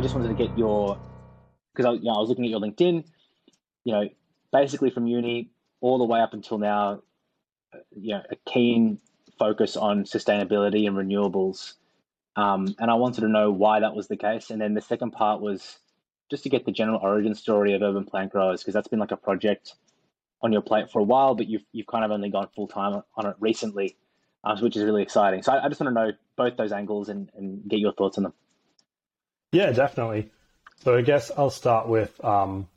I just wanted to get your because I, you know, I was looking at your LinkedIn. You know, basically from uni all the way up until now, uh, you know, a keen focus on sustainability and renewables. Um, and I wanted to know why that was the case. And then the second part was just to get the general origin story of Urban Plant Growers, because that's been like a project on your plate for a while, but you've you've kind of only gone full time on it recently, um, which is really exciting. So I, I, just want to know both those angles and, and get your thoughts on them. Yeah, definitely. So I guess I'll start with um,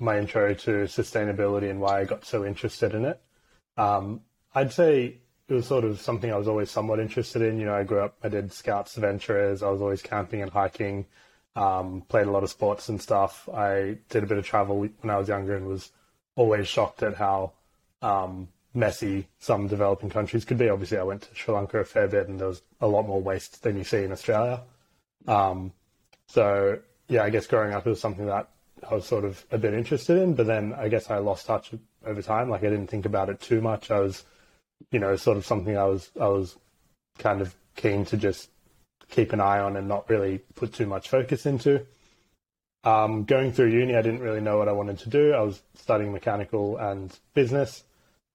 my intro to sustainability and why I got so interested in it. Um, I'd say it was sort of something I was always somewhat interested in. You know, I grew up, I did scouts adventures, I was always camping and hiking, um, played a lot of sports and stuff. I did a bit of travel when I was younger and was always shocked at how um, messy some developing countries could be. Obviously, I went to Sri Lanka a fair bit and there was a lot more waste than you see in Australia. Um, so, yeah, I guess growing up it was something that I was sort of a bit interested in, but then I guess I lost touch over time. Like I didn't think about it too much. I was, you know, sort of something I was I was kind of keen to just keep an eye on and not really put too much focus into. Um, going through uni, I didn't really know what I wanted to do. I was studying mechanical and business,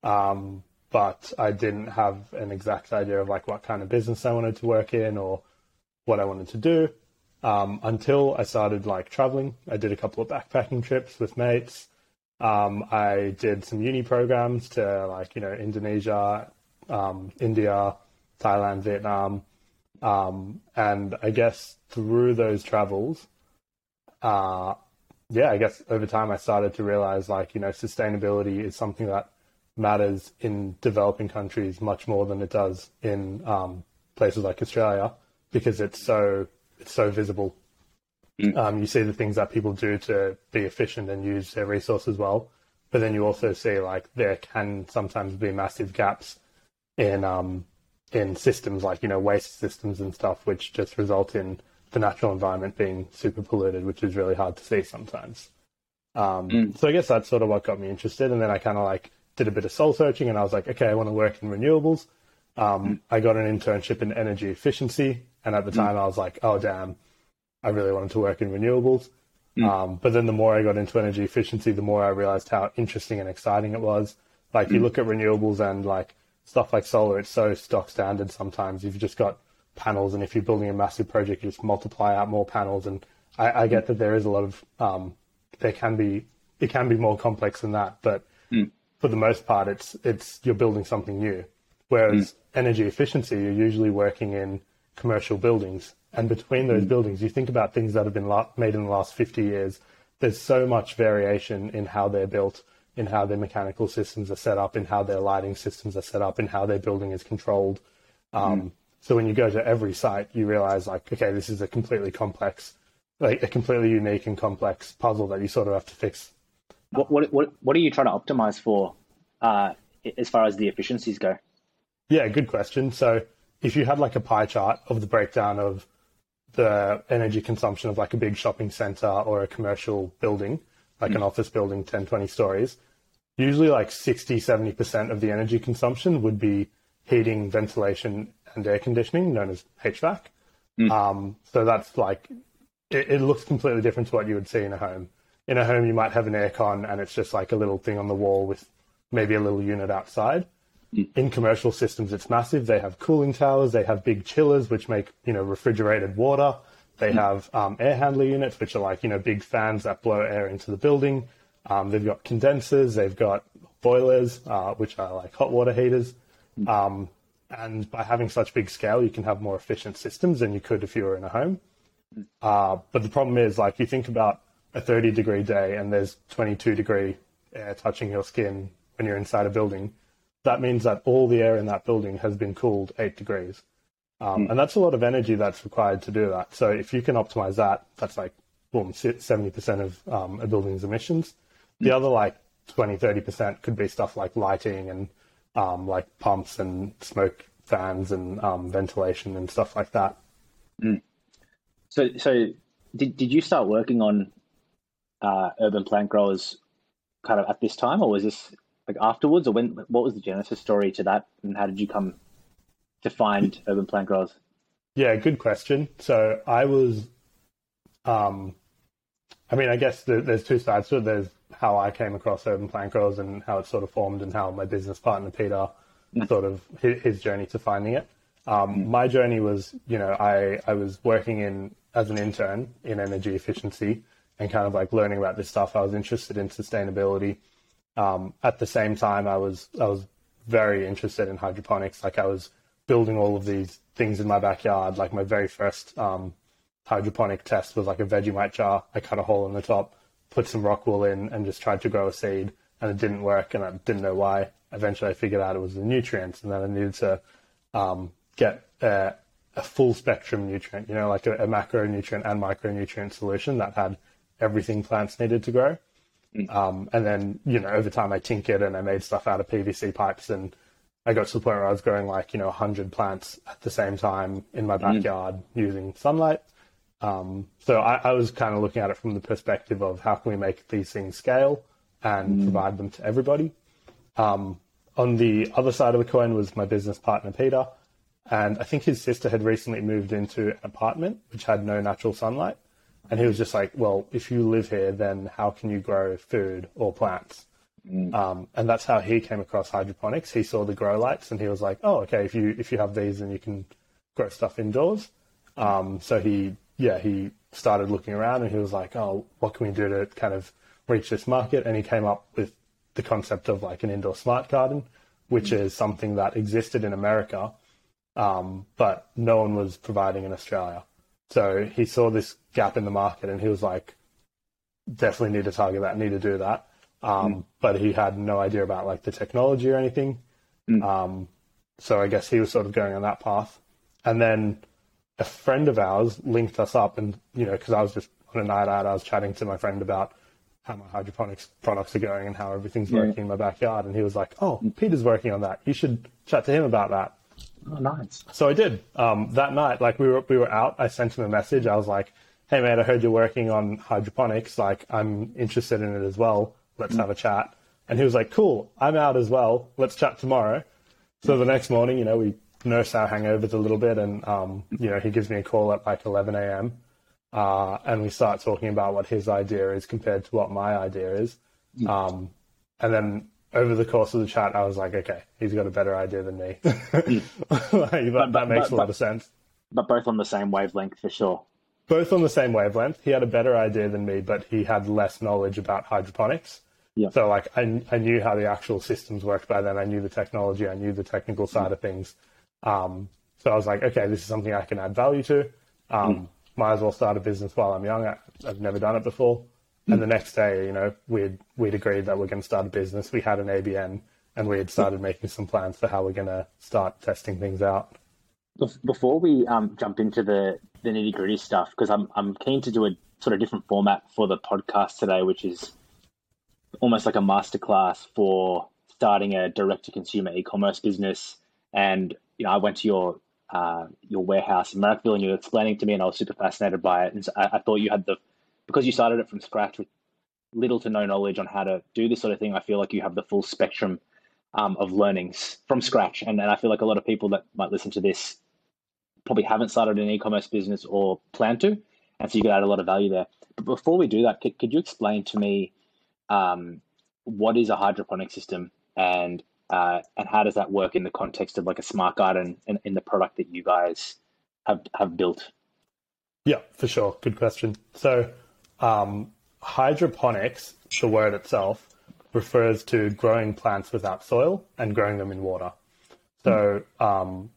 um, but I didn't have an exact idea of like what kind of business I wanted to work in or what I wanted to do um, until I started like traveling. I did a couple of backpacking trips with mates. Um, I did some uni programs to like you know Indonesia, um, India, Thailand, Vietnam, um, and I guess through those travels, uh, yeah, I guess over time I started to realize like you know sustainability is something that matters in developing countries much more than it does in um, places like Australia because it's so it's so visible. Mm. Um, you see the things that people do to be efficient and use their resources well, but then you also see like there can sometimes be massive gaps in um, in systems like you know waste systems and stuff, which just result in the natural environment being super polluted, which is really hard to see sometimes. Um, mm. So I guess that's sort of what got me interested, and then I kind of like did a bit of soul searching, and I was like, okay, I want to work in renewables. Um, mm. I got an internship in energy efficiency, and at the mm. time, I was like, oh, damn, I really wanted to work in renewables. Mm. Um, but then the more I got into energy efficiency, the more I realized how interesting and exciting it was. Like, you mm. look at renewables and like stuff like solar, it's so stock standard sometimes. You've just got panels, and if you're building a massive project, you just multiply out more panels. And I, I get that there is a lot of, um, there can be, it can be more complex than that, but mm. for the most part, it's, it's, you're building something new. Whereas mm. energy efficiency, you're usually working in commercial buildings. And between those mm. buildings, you think about things that have been la- made in the last 50 years. There's so much variation in how they're built, in how their mechanical systems are set up, in how their lighting systems are set up, in how their building is controlled. Um, mm. So when you go to every site, you realize like, okay, this is a completely complex, like a completely unique and complex puzzle that you sort of have to fix. What what what, what are you trying to optimize for, uh, as far as the efficiencies go? Yeah, good question. So if you had like a pie chart of the breakdown of the energy consumption of like a big shopping center or a commercial building, like mm. an office building, 10, 20 stories, usually like 60, 70% of the energy consumption would be heating, ventilation, and air conditioning, known as HVAC. Mm. Um, so that's like, it, it, looks completely different to what you would see in a home. In a home, you might have an aircon and it's just like a little thing on the wall with maybe a little unit outside. In commercial systems, it's massive. They have cooling towers. They have big chillers, which make you know refrigerated water. They have um, air handler units, which are like you know big fans that blow air into the building. Um, they've got condensers. They've got boilers, uh, which are like hot water heaters. Um, and by having such big scale, you can have more efficient systems than you could if you were in a home. Uh, but the problem is, like, you think about a 30 degree day and there's 22 degree air touching your skin when you're inside a building that means that all the air in that building has been cooled eight degrees. Um, mm. And that's a lot of energy that's required to do that. So if you can optimize that, that's like, boom, 70% of um, a building's emissions. The mm. other like 20, 30% could be stuff like lighting and um, like pumps and smoke fans and um, ventilation and stuff like that. Mm. So, so did, did you start working on uh, urban plant growers kind of at this time, or was this like afterwards, or when? What was the genesis story to that, and how did you come to find Urban Plant Growers? Yeah, good question. So I was um, I mean, I guess there's two sides to it. There's how I came across urban plant growers and how it sort of formed, and how my business partner Peter mm. sort of his, his, journey to finding it. Um, mm. My journey was, you know, I I was working in as an intern in energy efficiency and kind of like learning about this stuff. I was interested in sustainability. Um, at the same time, I was I was very interested in hydroponics. Like I was building all of these things in my backyard. Like my very first um, hydroponic test was like a Vegemite jar. I cut a hole in the top, put some rock wool in, and just tried to grow a seed, and it didn't work, and I didn't know why. Eventually, I figured out it was the nutrients, and then I needed to um, get a, a, full spectrum nutrient, you know, like a, a, macronutrient and micronutrient solution that had everything plants needed to grow. Mm. Um, and then, you know, over time, I tinkered and I made stuff out of PVC pipes and I got to the point where I was growing like, you know, 100 plants at the same time in my mm. backyard mm. using sunlight. Um, so I, I was kind of looking at it from the perspective of how can we make these things scale and mm. provide them to everybody. Um, on the other side of the coin was my business partner, Peter. And I think his sister had recently moved into an apartment which had no natural sunlight. And he was just like, well, if you live here, then how can you grow food or plants? Mm. Um, and that's how he came across hydroponics. He saw the grow lights and he was like, oh, okay, if you if you have these, then you can grow stuff indoors. Um, so he, yeah, he started looking around and he was like, oh, what can we do to kind of reach this market? And he came up with the concept of like an indoor smart garden, which mm. is something that existed in America, um, but no one was providing in Australia. So he saw this gap in the market and he was like, definitely need to target that, need to do that. Um, mm. But he had no idea about like the technology or anything. Mm. Um, so I guess he was sort of going on that path. And then a friend of ours linked us up, and you know, because I was just on a night out, I was chatting to my friend about how my hydroponics products are going and how everything's yeah. working in my backyard, and he was like, "Oh, mm. Peter's working on that. You should chat to him about that." Oh, nice. So I did. Um, that night, like we were we were out. I sent him a message. I was like, "Hey, man, I heard you're working on hydroponics. Like, I'm interested in it as well. Let's mm. have a chat." And he was like, "Cool, I'm out as well. Let's chat tomorrow." So the next morning, you know, we nurse our hangovers a little bit, and um, you know, he gives me a call at like 11 a.m. Uh, and we start talking about what his idea is compared to what my idea is. Um, and then over the course of the chat, I was like, okay, he's got a better idea than me. like, that, but, that, makes but, a lot of sense. But both on the same wavelength for sure. Both on the same wavelength. He had a better idea than me, but he had less knowledge about hydroponics. Yeah. So like I, I knew how the actual systems worked by then. I knew the technology. I knew the technical side mm. of things. Um, so I was like, okay, this is something I can add value to. Um, mm. Might as well start a business while I'm young. I, have never done it before. And the next day, you know, we'd we'd agreed that we're going to start a business. We had an ABN, and we had started making some plans for how we're going to start testing things out. Before we um, jump into the, the nitty gritty stuff, because I'm I'm keen to do a sort of different format for the podcast today, which is almost like a masterclass for starting a direct to consumer e-commerce business. And you know, I went to your uh, your warehouse in Marrickville, and you were explaining to me, and I was super fascinated by it. And so I, I thought you had the because you started it from scratch with little to no knowledge on how to do this sort of thing, I feel like you have the full spectrum um, of learnings from scratch. And, and I feel like a lot of people that might listen to this probably haven't started an e-commerce business or plan to, and so you could add a lot of value there. But before we do that, could, could you explain to me um, what is a hydroponic system and uh, and how does that work in the context of like a smart garden and in the product that you guys have have built? Yeah, for sure. Good question. So um, hydroponics, the word itself, refers to growing plants without soil and growing them in water. So um,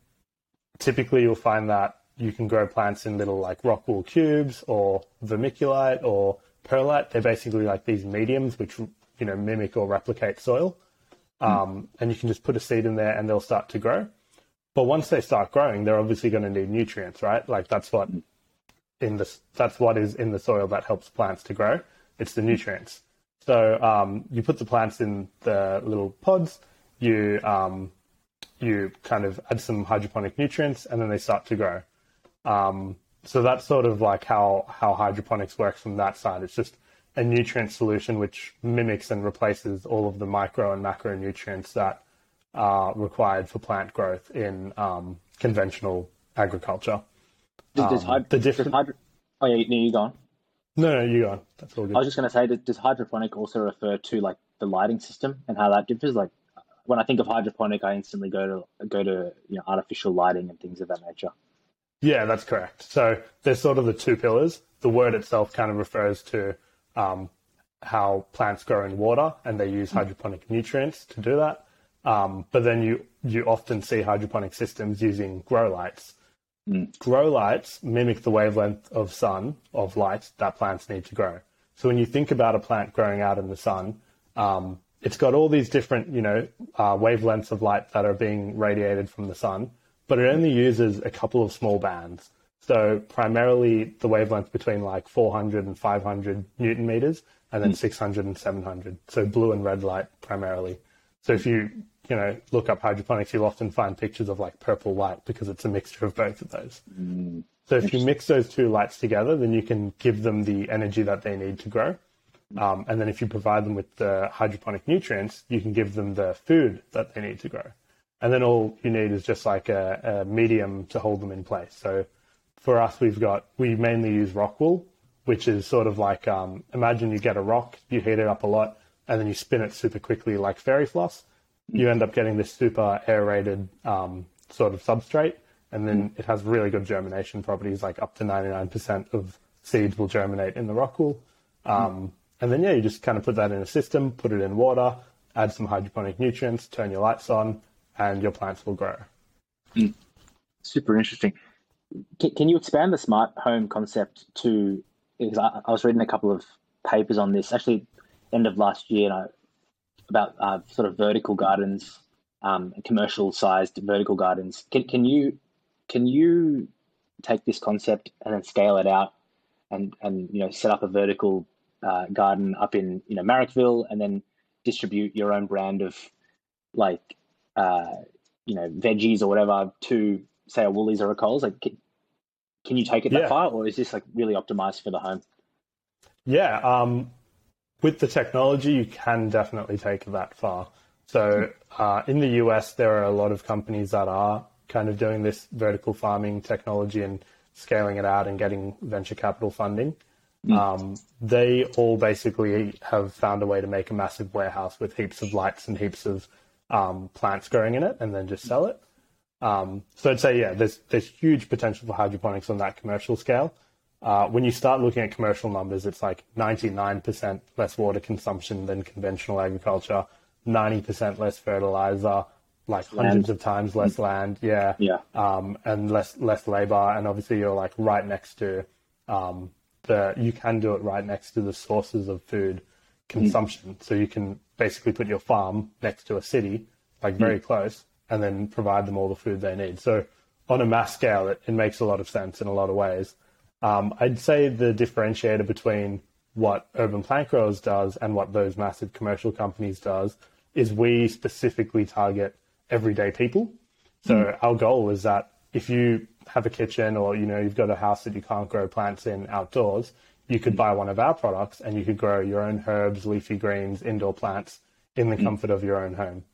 typically you'll find that you can grow plants in little like rock wool cubes or vermiculite or perlite. They're basically like these mediums which you know mimic or replicate soil. Um, and you can just put a seed in there and they'll start to grow. But once they start growing, they're obviously going to need nutrients, right? Like that's what in the that's what is in the soil that helps plants to grow. It's the nutrients. So um, you put the plants in the little pods. You um, you kind of add some hydroponic nutrients, and then they start to grow. Um, so that's sort of like how how hydroponics works from that side. It's just a nutrient solution which mimics and replaces all of the micro and macronutrients that are required for plant growth in um, conventional agriculture. Does, does, um, hyd- the different... Does hydro- oh yeah, you go on. No, no, you go on. That's all good. I was just going to say, does hydroponic also refer to like the lighting system and how that differs? Like when I think of hydroponic, I instantly go to go to you know artificial lighting and things of that nature. Yeah, that's correct. So there's sort of the two pillars. The word itself kind of refers to um, how plants grow in water, and they use hydroponic nutrients to do that. Um, but then you you often see hydroponic systems using grow lights. Mm. Grow lights mimic the wavelength of sun of light that plants need to grow. So when you think about a plant growing out in the sun, um, it's got all these different you know uh, wavelengths of light that are being radiated from the sun, but it only uses a couple of small bands. So primarily the wavelength between like 400 and 500 nanometers, and then 600 and 700. So blue and red light primarily. So if you you know look up hydroponics, you'll often find pictures of like purple light because it's a mixture of both of those. Mm. So if you mix those two lights together, then you can give them the energy that they need to grow. Um, and then if you provide them with the hydroponic nutrients, you can give them the food that they need to grow. And then all you need is just like a, a medium to hold them in place. So for us, we've got, we mainly use rock wool, which is sort of like, um, imagine you get a rock, you heat it up a lot, and then you spin it super quickly like fairy floss. You end up getting this super aerated um, sort of substrate, and then it has really good germination properties, like up to 99% of seeds will germinate in the rock wool. Um, and then, yeah, you just kind of put that in a system, put it in water, add some hydroponic nutrients, turn your lights on, and your plants will grow. Super interesting. Can, can you expand the smart home concept to? Because I, I was reading a couple of papers on this actually, end of last year, uh, about uh, sort of vertical gardens, um, commercial sized vertical gardens. Can, can you can you take this concept and then scale it out, and and you know set up a vertical uh, garden up in you know Marrickville, and then distribute your own brand of like uh, you know veggies or whatever to say a Woolies or a Coles? Like, can, can you take it that Yeah. far, or is this like really optimized for the home? Yeah, um, with the technology, you can definitely take it that far. So uh, in the US, there are a lot of companies that are kind of doing this vertical farming technology and scaling it out and getting venture capital funding. Um, they all basically have found a way to make a massive warehouse with heaps of lights and heaps of um, plants growing in it, and then just sell it. Um, so I'd say, yeah, there's there's huge potential for hydroponics on that commercial scale. Uh, when you start looking at commercial numbers, it's like 99% less water consumption than conventional agriculture, 90% less fertilizer, like Land. hundreds of times less land, yeah, Yeah. um, and less less labor, and obviously you're like right next to um, the you can do it right next to the sources of food consumption, so you can basically put your farm next to a city, like very close, and then provide them all the food they need. So on a mass scale, it, it makes a lot of sense in a lot of ways. Um, I'd say the differentiator between what Urban Plant Growers does and what those massive commercial companies does is we specifically target everyday people. So our goal is that if you have a kitchen or you know you've got a house that you can't grow plants in outdoors, you could buy one of our products and you could grow your own herbs, leafy greens, indoor plants in the comfort of your own home.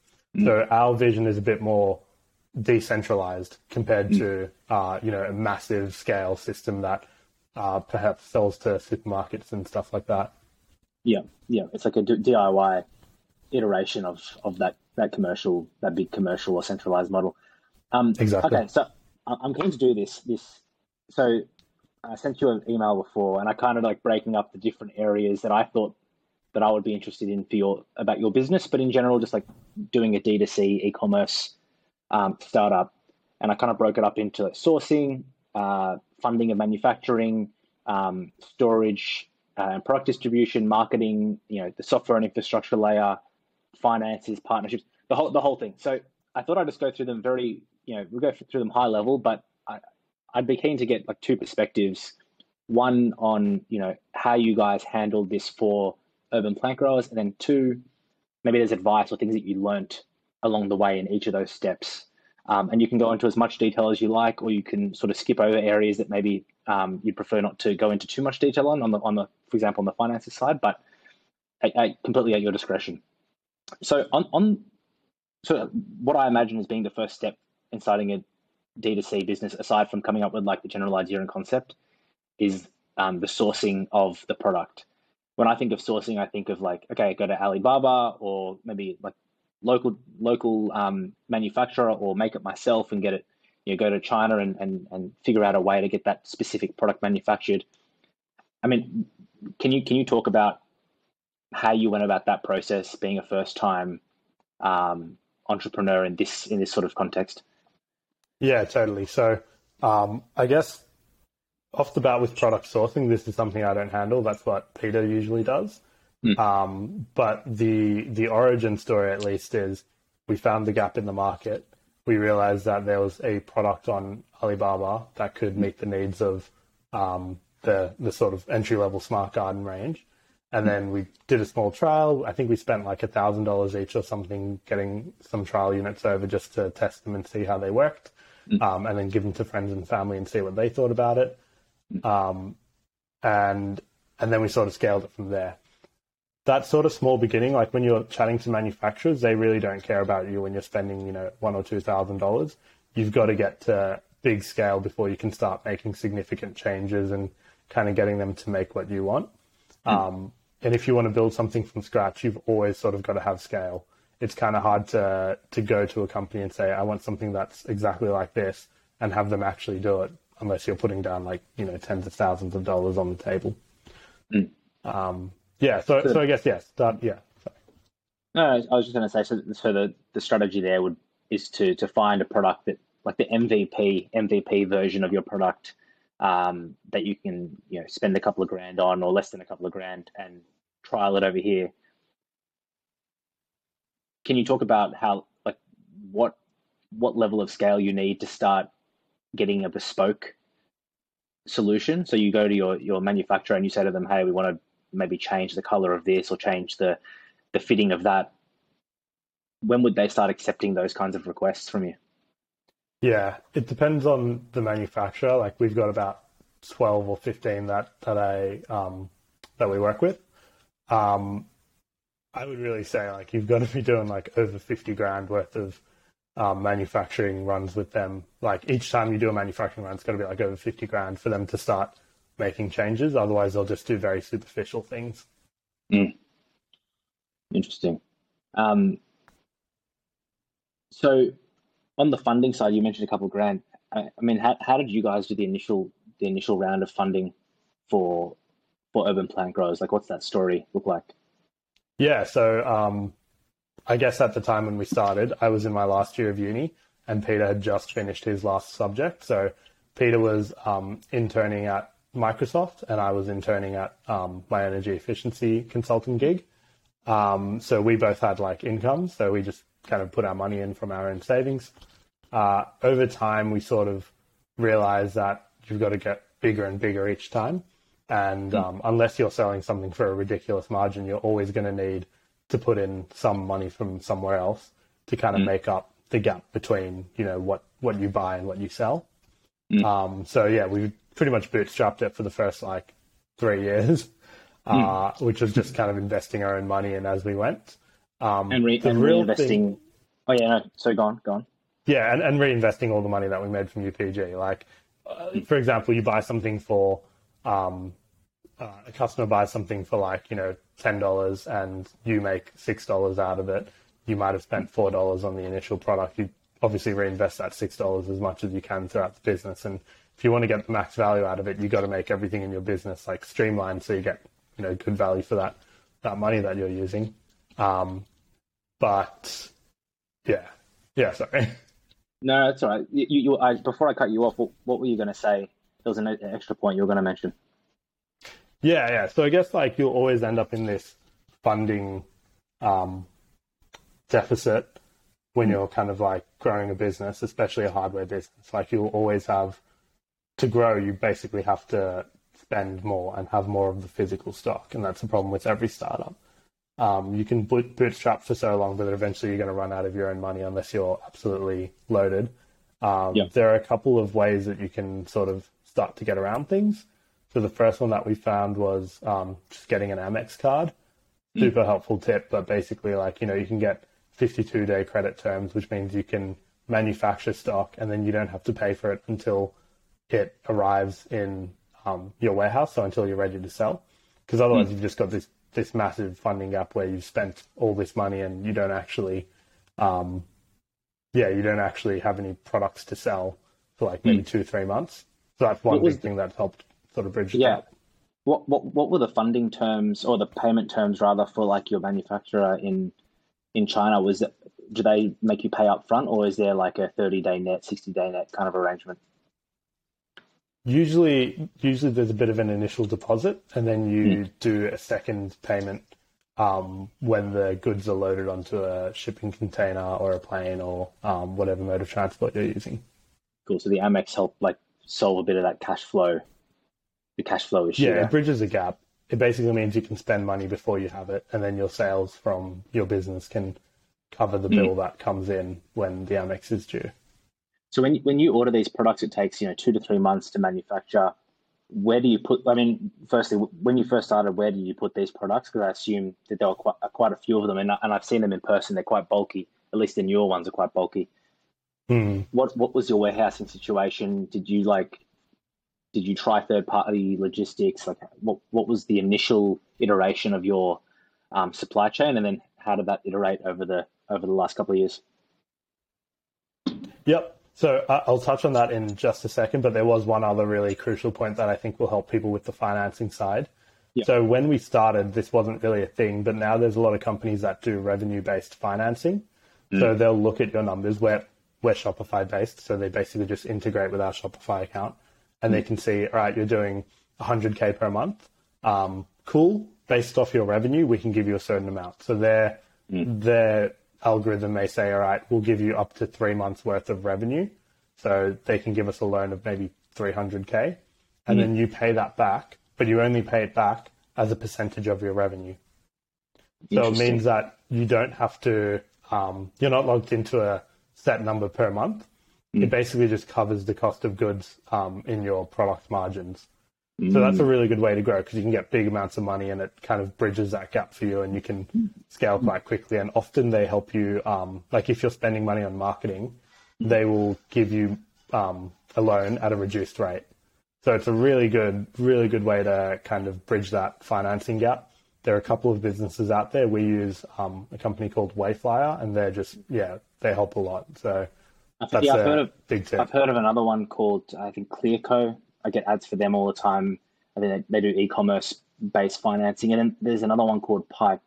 So our vision is a bit more decentralized compared to uh, you know a massive scale system that uh, perhaps sells to supermarkets and stuff like that. Yeah, yeah, it's like a DIY iteration of of that that commercial, that big commercial or centralized model. Um, Exactly. Okay, so I'm keen to do this. This so I sent you an email before, and I kind of like breaking up the different areas that I thought that I would be interested in for your about your business, but in general, just like doing a D2C e-commerce um, startup, and I kind of broke it up into sourcing, uh, funding of manufacturing, um, storage, uh, product distribution, marketing, you know, the software and infrastructure layer, finances, partnerships, the whole the whole thing. So I thought I'd just go through them very, you know, we'll go through them high level, but I, I'd be keen to get like two perspectives. One on, you know, how you guys handled this for urban plant growers, and then two, maybe there's advice or things that you learnt along the way in each of those steps. Um, and you can go into as much detail as you like, or you can sort of skip over areas that maybe um, you'd prefer not to go into too much detail on, on the, on the, for example, on the finances side. But I, I completely at your discretion. So on, on, so what I imagine as being the first step in starting a D2C business, aside from coming up with like the general idea and concept, is um, the sourcing of the product. When I think of sourcing, I think of like, okay, go to Alibaba or maybe like local local um, manufacturer or make it myself and get it. You know, go to China and, and and figure out a way to get that specific product manufactured. I mean, can you can you talk about how you went about that process, being a first time um, entrepreneur in this in this sort of context? Yeah, totally. So um, I guess off the bat with product sourcing, this is something I don't handle. That's what Peter usually does. Mm. Um, but the the origin story, at least, is we found the gap in the market. We realized that there was a product on Alibaba that could meet the needs of um, the the sort of entry level smart garden range. And then we did a small trial. I think we spent like a thousand dollars each or something getting some trial units over just to test them and see how they worked um, and then give them to friends and family and see what they thought about it. Um, and and then we sort of scaled it from there. That sort of small beginning, like when you're chatting to manufacturers, they really don't care about you when you're spending, you know, one or two thousand dollars. You've got to get to big scale before you can start making significant changes and kind of getting them to make what you want. Mm. Um, and if you want to build something from scratch, you've always sort of got to have scale it's kind of hard to to go to a company and say I want something that's exactly like this and have them actually do it unless you're putting down like you know tens of thousands of dollars on the table. Mm. Um, yeah, so so I guess yes, that, yeah. Sorry. No, I was just going to say so. So the the strategy there would is to to find a product that like the MVP MVP version of your product um, that you can you know spend a couple of grand on or less than a couple of grand and trial it over here can you talk about how like what what level of scale you need to start getting a bespoke solution so you go to your your manufacturer and you say to them hey we want to maybe change the color of this or change the the fitting of that when would they start accepting those kinds of requests from you? Yeah it depends on the manufacturer. Like we've got about 12 or 15 that that i um that we work with. Um I would really say like you've got to be doing like over fifty grand worth of um, manufacturing runs with them. Like each time you do a manufacturing run, it's got to be like over fifty grand for them to start making changes. Otherwise, they'll just do very superficial things. Mm. Interesting. Um, so, on the funding side, you mentioned a couple of grand. I, I mean, how, how did you guys do the initial the initial round of funding for for Urban Plant Growers? Like, what's that story look like? Yeah, so um, I guess at the time when we started, I was in my last year of uni, and Peter had just finished his last subject. So Peter was um, interning at Microsoft, and I was interning at um, my energy efficiency consulting gig. Um, so we both had like income, so we just kind of put our money in from our own savings. Uh, over time, we sort of realized that you've got to get bigger and bigger each time. And hmm. um, unless you're selling something for a ridiculous margin, you're always going to need to put in some money from somewhere else to kind of mm. make up the gap between you know what what you buy and what you sell. Mm. Um, so yeah, we pretty much bootstrapped it for the first like three years, uh, mm. which was just kind of investing our own money in as we went. Um, and, re- and reinvesting. Thing, oh yeah, no, so gone, gone. Yeah, and, and reinvesting all the money that we made from UPG. Like, uh, for example, you buy something for um, uh, a customer buys something for like you know ten dollars and you make six dollars out of it, you might have spent four dollars on the initial product. You obviously reinvest that six dollars as much as you can throughout the business, and if you want to get the max value out of it, you got to make everything in your business like streamlined so you get you know good value for that that money that you're using. Um, but yeah, yeah, sorry. No, that's all right. You, you, I, before I cut you off, what, what were you going to say? There was an extra point you were going to mention. Yeah, yeah. So I guess like you'll always end up in this funding um, deficit when you're kind of like growing a business, especially a hardware business. Like you'll always have to grow. You basically have to spend more and have more of the physical stock, and that's the problem with every startup. Um, you can boot, bootstrap for so long, but eventually you're going to run out of your own money unless you're absolutely loaded. Um, yeah. There are a couple of ways that you can sort of start to get around things. So the first one that we found was um, just getting an Amex card. Hmm. Super mm. helpful tip, but basically, like you know, you can get 52 day credit terms, which means you can manufacture stock and then you don't have to pay for it until it arrives in um, your warehouse, so until you're ready to sell, because otherwise mm. you've just got this this massive funding gap where you've spent all this money and you don't actually, um, yeah, you don't actually have any products to sell for like maybe mm. two three months. So that's one big thing that's helped sort of bridge. Yeah. What what what were the funding terms or the payment terms rather for like your manufacturer in in China? Was do they make you pay up front or is there like a 30 day net, 60 day net kind of arrangement? Usually, usually there's a bit of an initial deposit, and then you mm. do a second payment um, when the goods are loaded onto a shipping container or a plane or um, whatever mode of transport you're using. Cool. So the Amex help like solve a bit of that cash flow, the cash flow issue. Yeah, it bridges a gap. It basically means you can spend money before you have it, and then your sales from your business can cover the bill mm. that comes in when the Amex is due. So when when you order these products, it takes you know two to three months to manufacture. Where do you put? I mean, firstly, when you first started, where did you put these products? Because I assume that there are quite, quite a few of them, and, and I've seen them in person. They're quite bulky. At least the newer ones are quite bulky. Mm. What what was your warehousing situation? Did you like? Did you try third party logistics? Like, what what was the initial iteration of your um, supply chain, and then how did that iterate over the over the last couple of years? Yep. So I'll touch on that in just a second, but there was one other really crucial point that I think will help people with the financing side. Yep. So when we started, this wasn't really a thing, but now there's a lot of companies that do revenue-based financing. Mm. So they'll look at your numbers. We're, we're Shopify based, so they basically just integrate with our Shopify account, and they can see, all right, you're doing 100k per month. Um, cool. Based off your revenue, we can give you a certain amount. So their mm. their algorithm may say, all right, we'll give you up to three months worth of revenue. So they can give us a loan of maybe 300K and mm. then you pay that back, but you only pay it back as a percentage of your revenue. So it means that you don't have to, um, you're not locked into a set number per month. Mm. It basically just covers the cost of goods um, in your product margins. Mm. So that's a really good way to grow because you can get big amounts of money and it kind of bridges that gap for you and you can scale quite quickly. And often they help you, um, like if you're spending money on marketing, they will give you um, a loan at a reduced rate. So it's a really good, really good way to kind of bridge that financing gap. There are a couple of businesses out there. We use um, a company called Wayflyer, and they're just yeah, they help a lot. So that's yeah, I've heard of, big tip. I've heard of another one called I think Clearco. I get ads for them all the time. I think they, they do e-commerce based financing, and then there's another one called Pipe,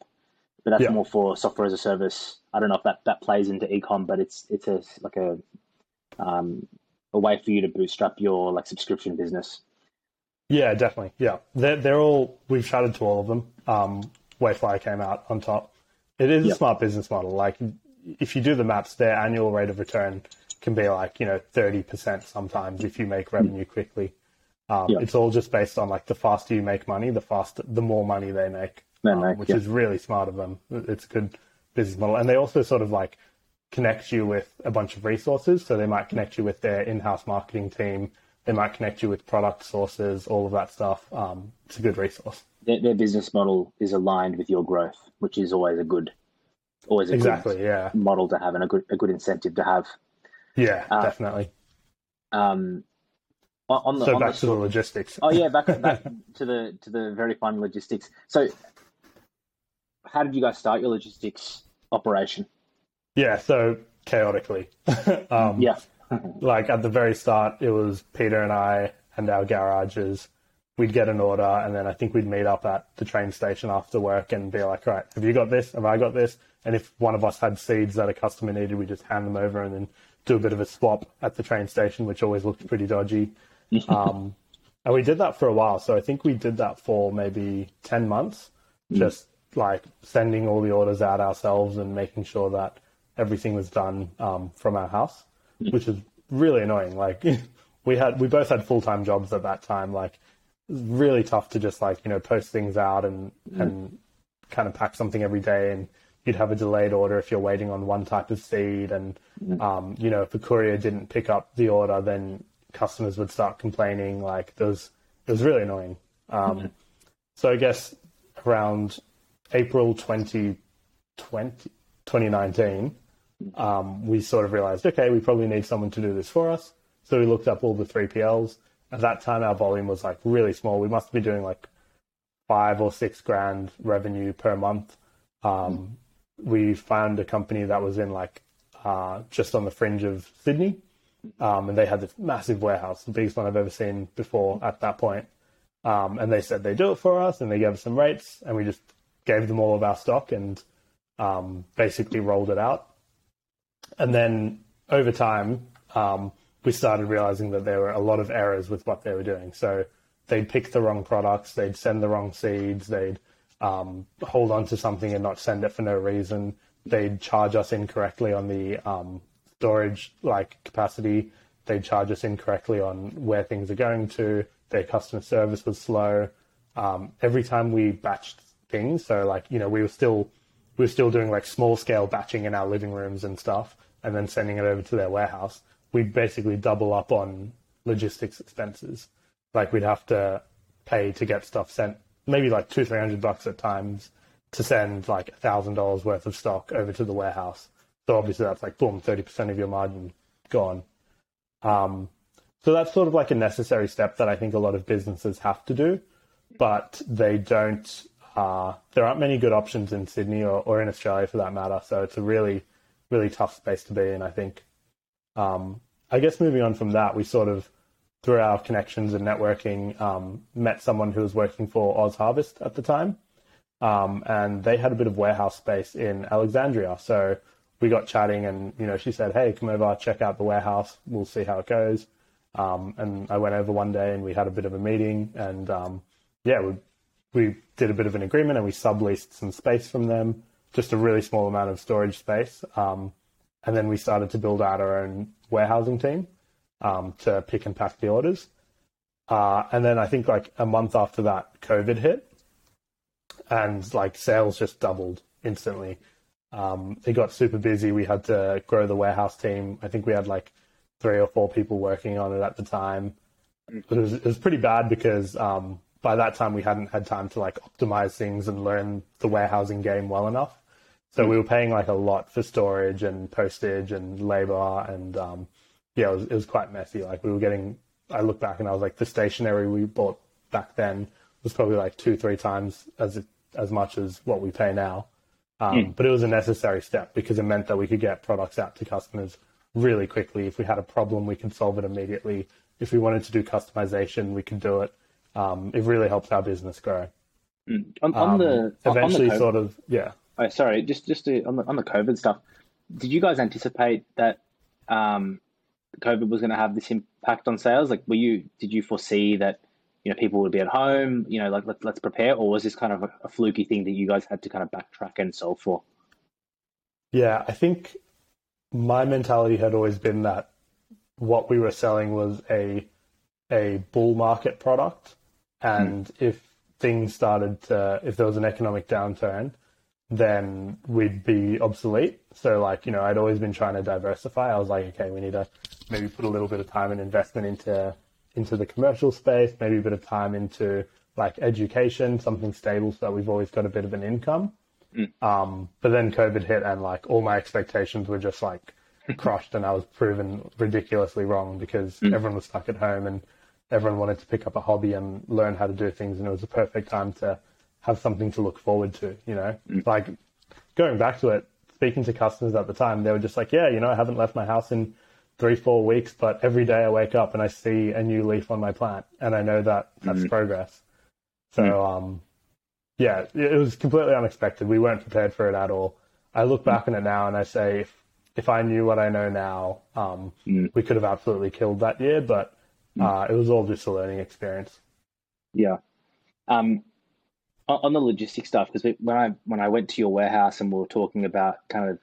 but that's yeah. more for software as a service. I don't know if that, that plays into ecom, but it's it's a like a um, a way for you to bootstrap your like subscription business. Yeah, definitely. Yeah, they're they're all we've chatted to all of them. Um, Wayflyer came out on top. It is yep. a smart business model. Like if you do the maps, their annual rate of return can be like you know thirty percent sometimes if you make revenue quickly. Um, yep. It's all just based on like the faster you make money, the faster, the more money they make, they um, make which is really smart of them. It's a good business model, and they also sort of like connect you with a bunch of resources. So they might connect you with their in-house marketing team. They might connect you with product sources, all of that stuff. Um, it's a good resource. Their, their, business model is aligned with your growth, which is always a good, always a exactly, good yeah. model to have and a good a good incentive to have. Yeah, uh, definitely. Um, on the, so on back the, to the logistics. Oh yeah, back back to the to the very fun logistics. So, how did you guys start your logistics operation? Yeah, so chaotically. um, yeah. like at the very start, it was Peter and I and our garages. We'd get an order, and then I think we'd meet up at the train station after work and be like, "All right, have you got this? Have I got this?" And if one of us had seeds that a customer needed, we just hand them over and then do a bit of a swap at the train station, which always looked pretty dodgy. um, and we did that for a while. So I think we did that for maybe 10 months, mm. just like sending all the orders out ourselves and making sure that everything was done um, from our house, mm. which is really annoying. Like we had, we both had full time jobs at that time. Like it was really tough to just like you know post things out and mm. and kind of pack something every day and you'd have a delayed order if you're waiting on one type of seed and mm. um, you know if a courier didn't pick up the order then customers would start complaining like it was it was really annoying um, mm-hmm. so i guess around april 2020 2019 um, we sort of realized, okay, we probably need someone to do this for us. So we looked up all the 3PLs at that time our volume was like really small. We must be doing like five or six grand revenue per month. Um, we found a company that was in like uh, just on the fringe of Sydney, um, and they had this massive warehouse, the biggest one I've ever seen before at that point. Um, and they said they do it for us, and they gave us some rates, and we just gave them all of our stock and um, basically rolled it out. And then over time, um, we started realizing that there were a lot of errors with what they were doing. So they'd pick the wrong products, they'd send the wrong seeds, they'd um, hold on to something and not send it for no reason. They'd charge us incorrectly on the um, storage like capacity. They'd charge us incorrectly on where things are going to. Their customer service was slow. Um, every time we batched things, so like you know we were still we were still doing like small scale batching in our living rooms and stuff, and then sending it over to their warehouse. We'd basically double up on logistics expenses. Like we'd have to pay to get stuff sent, maybe like two three hundred bucks at times to send like a thousand dollars worth of stock over to the warehouse. So obviously that's like boom, thirty percent of your margin gone. Um, so that's sort of like a necessary step that I think a lot of businesses have to do, but they don't. Uh, there aren't many good options in Sydney or, or in Australia for that matter. So it's a really, really tough space to be in. I think. Um, I guess moving on from that, we sort of through our connections and networking um, met someone who was working for Oz Harvest at the time, um, and they had a bit of warehouse space in Alexandria. So we got chatting, and you know, she said, "Hey, come over, check out the warehouse. We'll see how it goes." Um, and I went over one day, and we had a bit of a meeting, and um, yeah, we we did a bit of an agreement, and we subleased some space from them, just a really small amount of storage space, um, and then we started to build out our own warehousing team um, to pick and pack the orders. Uh, and then I think like a month after that, COVID hit, and like sales just doubled instantly. Um, it got super busy. We had to grow the warehouse team. I think we had like three or four people working on it at the time. But it was, it was pretty bad because um, by that time we hadn't had time to like optimize things and learn the warehousing game well enough. So we were paying like a lot for storage and postage and labor and um, yeah, it was, it was quite messy. Like we were getting, I look back and I was like, the stationery we bought back then was probably like two, three times as as much as what we pay now. Um, mm. But it was a necessary step because it meant that we could get products out to customers really quickly. If we had a problem, we could solve it immediately. If we wanted to do customization, we could do it. Um, it really helps our business grow. Mm. On, on, the um, eventually, on the sort of, yeah. Oh, sorry, just just to, on the on the COVID stuff. Did you guys anticipate that um, COVID was going to have this impact on sales? Like, were you did you foresee that you know people would be at home? You know, like let, let's prepare, or was this kind of a, a fluky thing that you guys had to kind of backtrack and solve for? Yeah, I think my mentality had always been that what we were selling was a a bull market product, and mm. if things started to, if there was an economic downturn, then we'd be obsolete. So like, you know, I'd always been trying to diversify. I was like, okay, we need to maybe put a little bit of time and investment into into the commercial space, maybe a bit of time into like education, something stable so that we've always got a bit of an income. Mm. Um, but then COVID hit and like all my expectations were just like crushed and I was proven ridiculously wrong because mm. everyone was stuck at home and everyone wanted to pick up a hobby and learn how to do things and it was a perfect time to have something to look forward to, you know? Mm. Like going back to it, speaking to customers at the time, they were just like, yeah, you know, I haven't left my house in three, four weeks, but every day I wake up and I see a new leaf on my plant and I know that that's mm. progress. So, mm. um, yeah, it was completely unexpected. We weren't prepared for it at all. I look back on it now and I say, if, if I knew what I know now, um, mm. we could have absolutely killed that year, but mm. uh, it was all just a learning experience. Yeah. Um, on the logistics stuff, because when I when I went to your warehouse and we were talking about kind of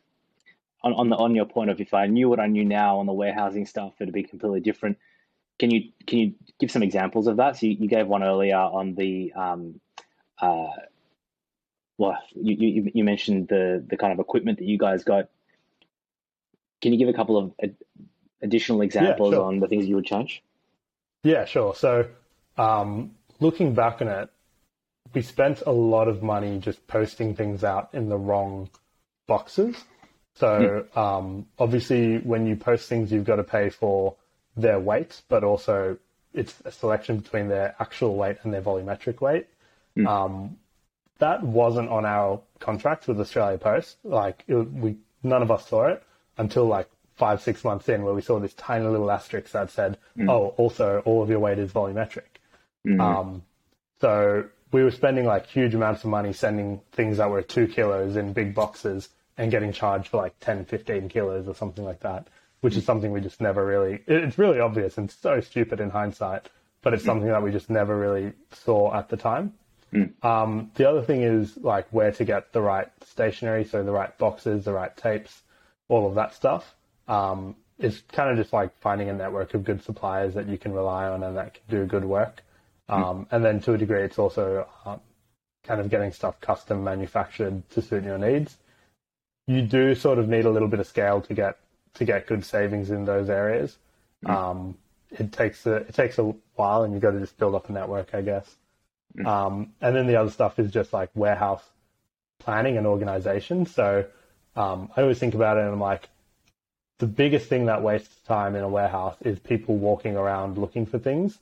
on, on the on your point of if I knew what I knew now on the warehousing stuff, it'd be completely different. Can you can you give some examples of that? So you, you gave one earlier on the um, uh, well, you, you you mentioned the the kind of equipment that you guys got. Can you give a couple of ad- additional examples yeah, sure. on the things you would change? Yeah, sure. So um, looking back on it, we spent a lot of money just posting things out in the wrong boxes. So hmm. um, obviously, when you post things, you've got to pay for their weight, but also it's a selection between their actual weight and their volumetric weight. Mm. Um, that wasn't on our contract with Australia Post. Like it, we, none of us saw it until like five, six months in, where we saw this tiny little asterisk that said, Mm. "Oh, also all of your weight is volumetric." Mhm. Um, so we were spending like huge amounts of money sending things that were two kilos in big boxes and getting charged for like 10, 15 kilos or something like that, which is something we just never really, it's really obvious and so stupid in hindsight, but it's something that we just never really saw at the time. Um, the other thing is like where to get the right stationery, so the right boxes, the right tapes, all of that stuff. Um, it's kind of just like finding a network of good suppliers that you can rely on and that can do good work. Um, and then to a degree, it's also um, kind of getting stuff custom manufactured to suit your needs. You do sort of need a little bit of scale to get to get good savings in those areas. Um, it takes a it takes a while, and you've got to just build up a network, I guess. Um, and then the other stuff is just like warehouse planning and organization. So um, I always think about it, and I'm like, the biggest thing that wastes time in a warehouse is people walking around looking for things.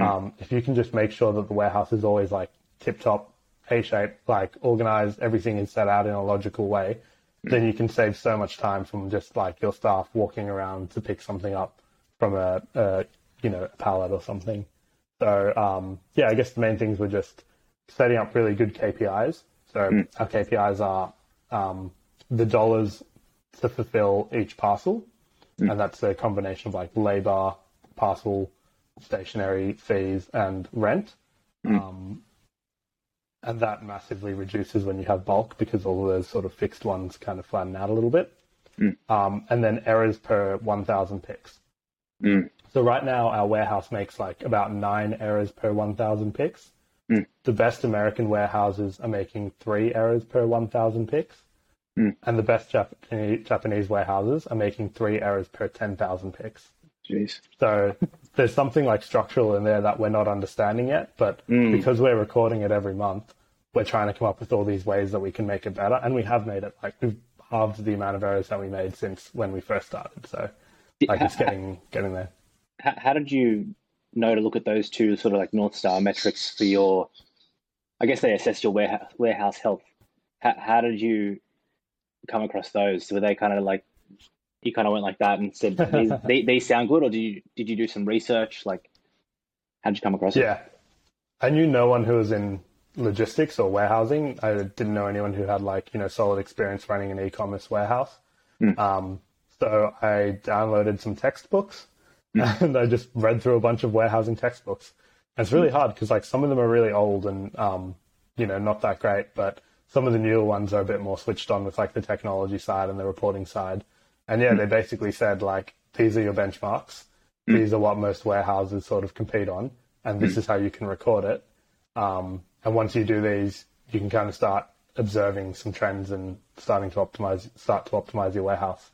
Um, if you can just make sure that the warehouse is always like tip top, A shape, like organized, everything is set out in a logical way, then you can save so much time from just like your staff walking around to pick something up from a, a you know, a pallet or something. So um, yeah, I guess the main things were just setting up really good KPIs. So our KPIs are um, the dollars to fulfill each parcel, and that's a combination of like labor, parcel, stationery fees, and rent. Um, and that massively reduces when you have bulk because all of those sort of fixed ones kind of flatten out a little bit. Um, and then errors per 1,000 picks. Mm. So right now our warehouse makes like about nine errors per 1,000 picks. Mm. The best American warehouses are making three errors per 1,000 picks. Mm. And the best Japanese, Japanese warehouses are making three errors per 10,000 picks. Jeez. So there's something like structural in there that we're not understanding yet, but mm. because we're recording it every month, we're trying to come up with all these ways that we can make it better, and we have made it. Like we've halved the amount of errors that we made since when we first started. So like it's getting getting there. How, how did you know to look at those two sort of like North Star metrics for your, I guess they assess your warehouse, warehouse health. How, how did you come across those? Were they kind of like, you kind of went like that and said, these, they, these sound good, or did you, did you do some research? Like, how did you come across it? Yeah, I knew no one who was in logistics or warehousing. I didn't know anyone who had like you know solid experience running an e-commerce warehouse. Um, so I downloaded some textbooks and I just read through a bunch of warehousing textbooks. And it's really hard because like some of them are really old and um, you know not that great, but some of the newer ones are a bit more switched on with like the technology side and the reporting side. And yeah, hmm. they basically said like these are your benchmarks. Hmm. These are what most warehouses sort of compete on, and this hmm. is how you can record it. Um, and once you do these, you can kind of start observing some trends and starting to optimize, start to optimize your warehouse.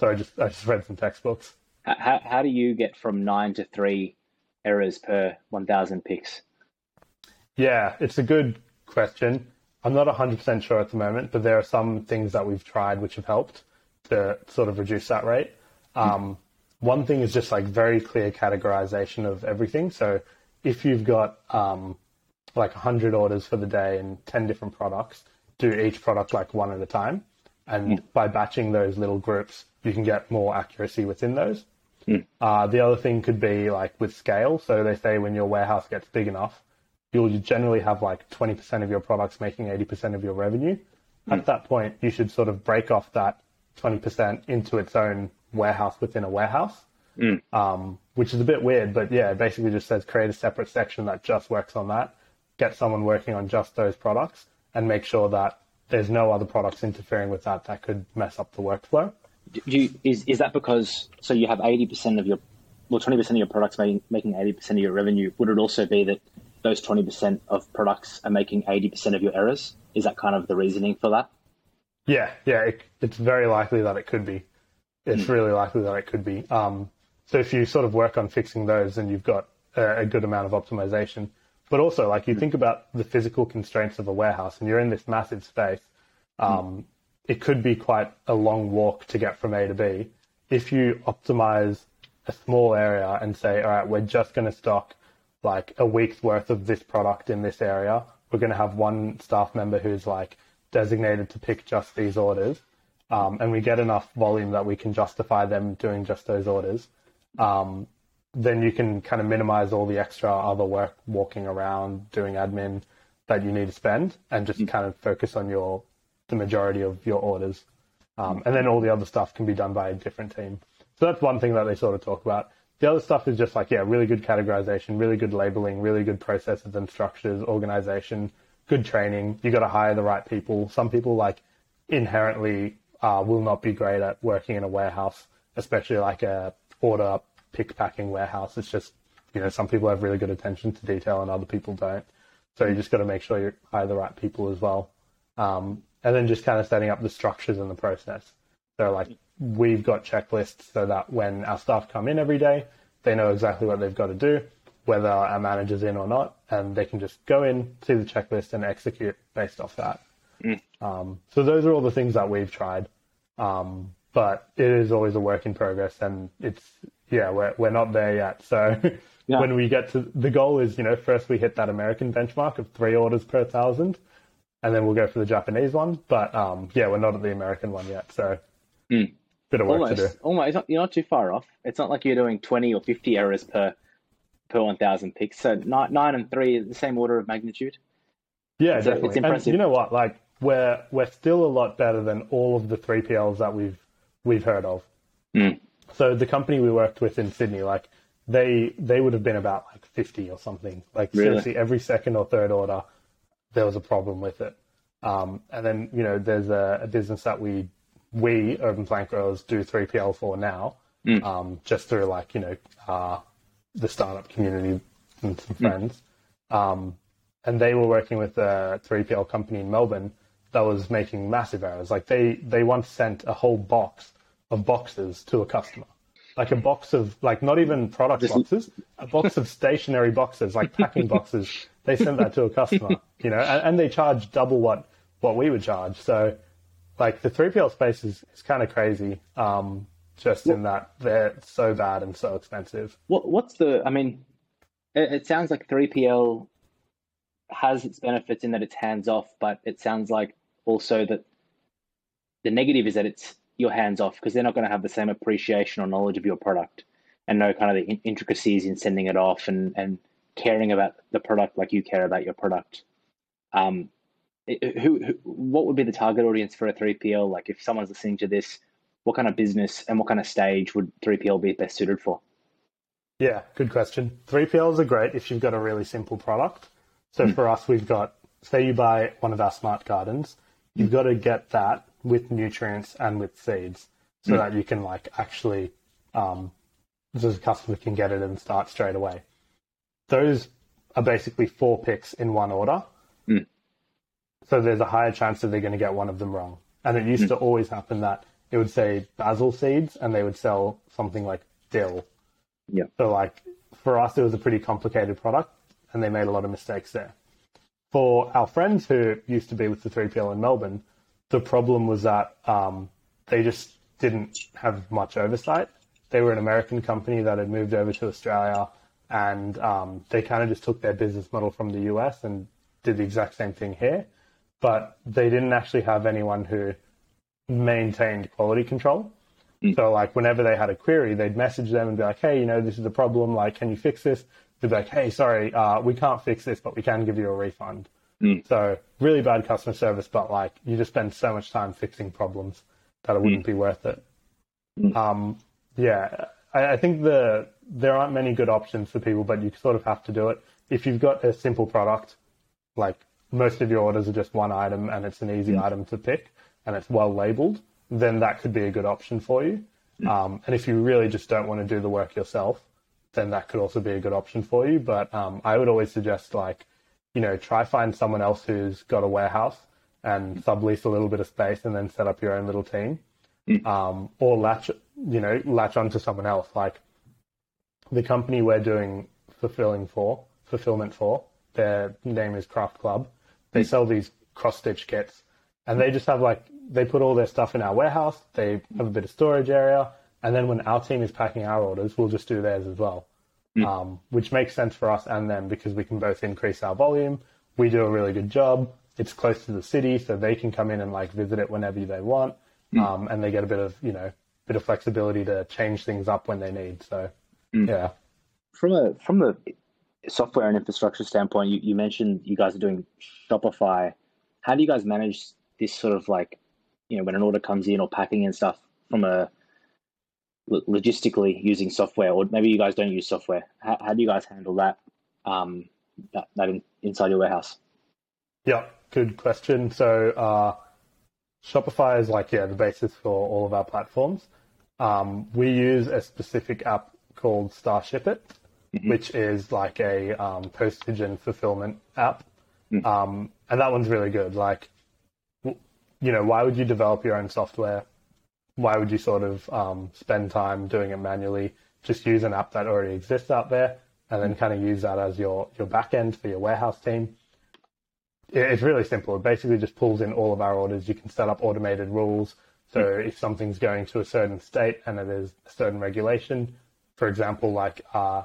So I just I just read some textbooks. How, how, how do you get from nine to three errors per 1,000 picks? Yeah, it's a good question. I'm not 100% sure at the moment, but there are some things that we've tried which have helped to sort of reduce that rate. Um, one thing is just like very clear categorization of everything. So if you've got um, like 100 orders for the day and 10 different products, do each product like one at a time. And by batching those little groups, you can get more accuracy within those. Uh, the other thing could be like with scale. So they say when your warehouse gets big enough, you'll generally have like 20% of your products making 80% of your revenue. At that point, you should sort of break off that 20% into its own warehouse within a warehouse, um, which is a bit weird. But yeah, it basically just says create a separate section that just works on that, get someone working on just those products, and make sure that there's no other products interfering with that that could mess up the workflow. Do you, is, is that because, so you have 80% of your, well, 20% of your products making, making 80% of your revenue. Would it also be that those 20% of products are making 80% of your errors? Is that kind of the reasoning for that? Yeah, yeah, it, it's very likely that it could be. It's really likely that it could be. Um, so if you sort of work on fixing those, then you've got a, a good amount of optimization. But also, like you think about the physical constraints of a warehouse, and you're in this massive space. Um, It could be quite a long walk to get from A to B. If you optimize a small area and say, all right, we're just going to stock like a week's worth of this product in this area. We're going to have one staff member who's like designated to pick just these orders. Um, and we get enough volume that we can justify them doing just those orders. Um, then you can kind of minimize all the extra other work walking around doing admin that you need to spend and just mm. kind of focus on your the majority of your orders. Um, and then all the other stuff can be done by a different team. So that's one thing that they sort of talk about. The other stuff is just like, yeah, really good categorization, really good labeling, really good processes and structures, organization, good training. You got to hire the right people. Some people like inherently uh, will not be great at working in a warehouse, especially like a order pick packing warehouse. It's just, you know, some people have really good attention to detail and other people don't. So you just got to make sure you hire the right people as well. Um, and then just kind of setting up the structures and the process. So like we've got checklists so that when our staff come in every day, they know exactly what they've got to do, whether our manager's in or not, and they can just go in, see the checklist, and execute based off that. Mm. Um, so those are all the things that we've tried, um, but it is always a work in progress, and it's yeah, we're we're not there yet. So yeah. when we get to the goal is, you know, first we hit that American benchmark of three orders per thousand, and then we'll go for the Japanese one. But um, yeah, we're not at the American one yet, so mm. bit of work almost, to do. Almost, you're not too far off. It's not like you're doing twenty or fifty errors per per one thousand picks. So nine, nine and three is the same order of magnitude. Yeah, so definitely. It's impressive. And you know what? Like we're we're still a lot better than all of the three PLs that we've we've heard of. Mm. So the company we worked with in Sydney, like they they would have been about like 50 or something. Like really? seriously, every second or third order, there was a problem with it. Um, and then you know, there's a, a, business that we we urban plant growers do 3PL for now, mm. um, just through like you know uh, the startup community and some mm. friends. Um, and they were working with a 3PL company in Melbourne that was making massive errors. Like they they once sent a whole box of boxes to a customer. Like a box of like not even product boxes, a box of stationery boxes, like packing boxes. They sent that to a customer, you know, and, and they charge double what what we would charge. So like the 3PL space is, is kind of crazy. Um, just in that they're so bad and so expensive. What what's the? I mean, it, it sounds like 3PL has its benefits in that it's hands off, but it sounds like also that the negative is that it's your hands off because they're not going to have the same appreciation or knowledge of your product and know kind of the intricacies in sending it off and, and caring about the product like you care about your product. Um, who, who, what would be the target audience for a 3PL? Like if someone's listening to this, what kind of business and what kind of stage would 3PL be best suited for? Yeah, good question. 3PLs are great if you've got a really simple product. So mm. for us, we've got, say you buy one of our smart gardens, you've mm. got to get that with nutrients and with seeds so mm. that you can like actually um, so the customer can get it and start straight away. Those are basically four picks in one order. Mm. So there's a higher chance that they're going to get one of them wrong. And it used mm. to always happen that it would say basil seeds and they would sell something like dill. Yeah. So like for us, it was a pretty complicated product and they made a lot of mistakes there. For our friends who used to be with the 3PL in Melbourne, the problem was that um, they just didn't have much oversight. They were an American company that had moved over to Australia, and um, they kind of just took their business model from the US and did the exact same thing here. But they didn't actually have anyone who maintained quality control. Mm. So, like, whenever they had a query, they'd message them and be like, "Hey, you know, this is a problem. Like, can you fix this?" They'd be like, "Hey, sorry, uh, we can't fix this, but we can give you a refund." Mm. So really bad customer service, but like you just spend so much time fixing problems that it wouldn't mm. be worth it. Mm. Um, yeah, I, I, think the there aren't many good options for people, but you sort of have to do it. If you've got a simple product, like most of your orders are just one item and it's an easy mm. item to pick and it's well labeled, then that could be a good option for you. Mm. Um, and if you really just don't want to do the work yourself, then that could also be a good option for you. But um, I would always suggest like you know, try find someone else who's got a warehouse and sublease a little bit of space and then set up your own little team. Mm. Um, or latch, you know, latch onto someone else. Like the company we're doing fulfilling for, fulfillment for, their name is Craft Club. They sell these cross stitch kits and they just have like, they put all their stuff in our warehouse. They have a bit of storage area And then when our team is packing our orders, we'll just do theirs as well, mm. um, which makes sense for us and them because we can both increase our volume. We do a really good job. It's close to the city, so they can come in and like visit it whenever they want, mm. um, and they get a bit of you know bit of flexibility to change things up when they need. So mm. yeah. From a from the software and infrastructure standpoint, you, you mentioned you guys are doing Shopify. How do you guys manage this sort of like, you know, when an order comes in or packing and stuff from a logistically using software, or maybe you guys don't use software. How, how do you guys handle that? Um, that, that in, inside your warehouse. Yeah, good question. So uh, Shopify is like yeah the basis for all of our platforms. Um, we use a specific app called Starshipit, mm-hmm. which is like a um, postage and fulfillment app, mm-hmm. um, and that one's really good. Like, you know, why would you develop your own software why would you sort of um, spend time doing it manually? Just use an app that already exists out there, and then kind of use that as your your backend for your warehouse team. It's really simple. It basically just pulls in all of our orders. You can set up automated rules. So if something's going to a certain state and it is a certain regulation, for example, like uh,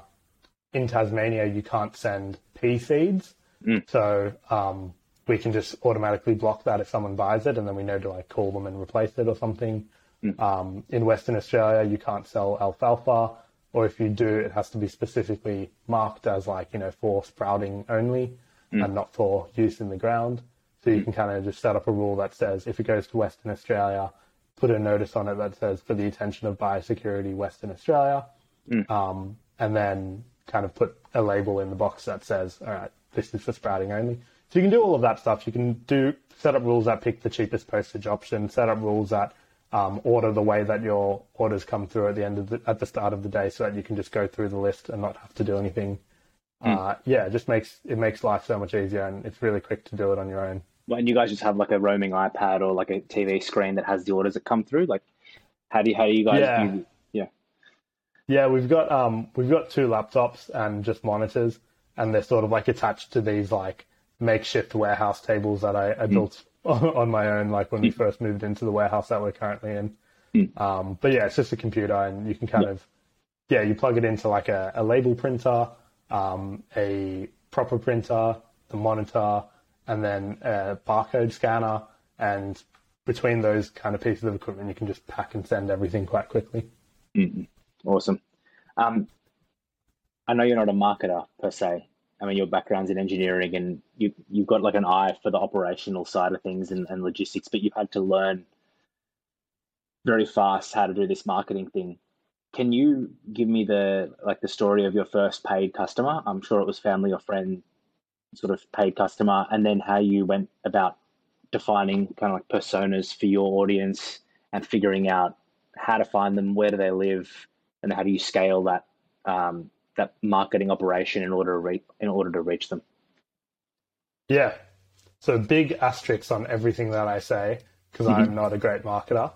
in Tasmania, you can't send pea seeds. Mm. So um, we can just automatically block that if someone buys it, and then we know to like call them and replace it or something. Mm. Um, in Western Australia, you can't sell alfalfa, or if you do, it has to be specifically marked as like, you know, for sprouting only mm. and not for use in the ground. So you mm. can kind of just set up a rule that says if it goes to Western Australia, put a notice on it that says for the attention of biosecurity Western Australia, mm. um, and then kind of put a label in the box that says, all right, this is for sprouting only. So you can do all of that stuff. You can do set up rules that pick the cheapest postage option, set up rules that um, order the way that your orders come through at the end of the, at the start of the day, so that you can just go through the list and not have to do anything. Mm. Uh, yeah, it just makes it makes life so much easier, and it's really quick to do it on your own. And you guys just have like a roaming iPad or like a TV screen that has the orders that come through. Like, how do you, how do you guys? Yeah. Yeah. Yeah, we've got um we've got two laptops and just monitors, and they're sort of like attached to these like makeshift warehouse tables that I, I mm. built on my own, like when we hmm. first moved into the warehouse that we're currently in. Mm. Um, but yeah, it's just a computer, and you can kind yeah. of, yeah, you plug it into like a, a label printer, um, a proper printer, the monitor, and then a barcode scanner, and between those kind of pieces of equipment, you can just pack and send everything quite quickly. Mm. Awesome. Um, I know you're not a marketer per se, I mean, your background's in engineering and you, you've got like an eye for the operational side of things and, and logistics, but you've had to learn very fast how to do this marketing thing. Can you give me the like the story of your first paid customer? I'm sure it was family or friend sort of paid customer, and then how you went about defining kind of like personas for your audience and figuring out how to find them, where do they live, and how do you scale that um, that marketing operation in order to reach in order to reach them. Yeah. So big asterisks on everything that I say because mm-hmm. I'm not a great marketer.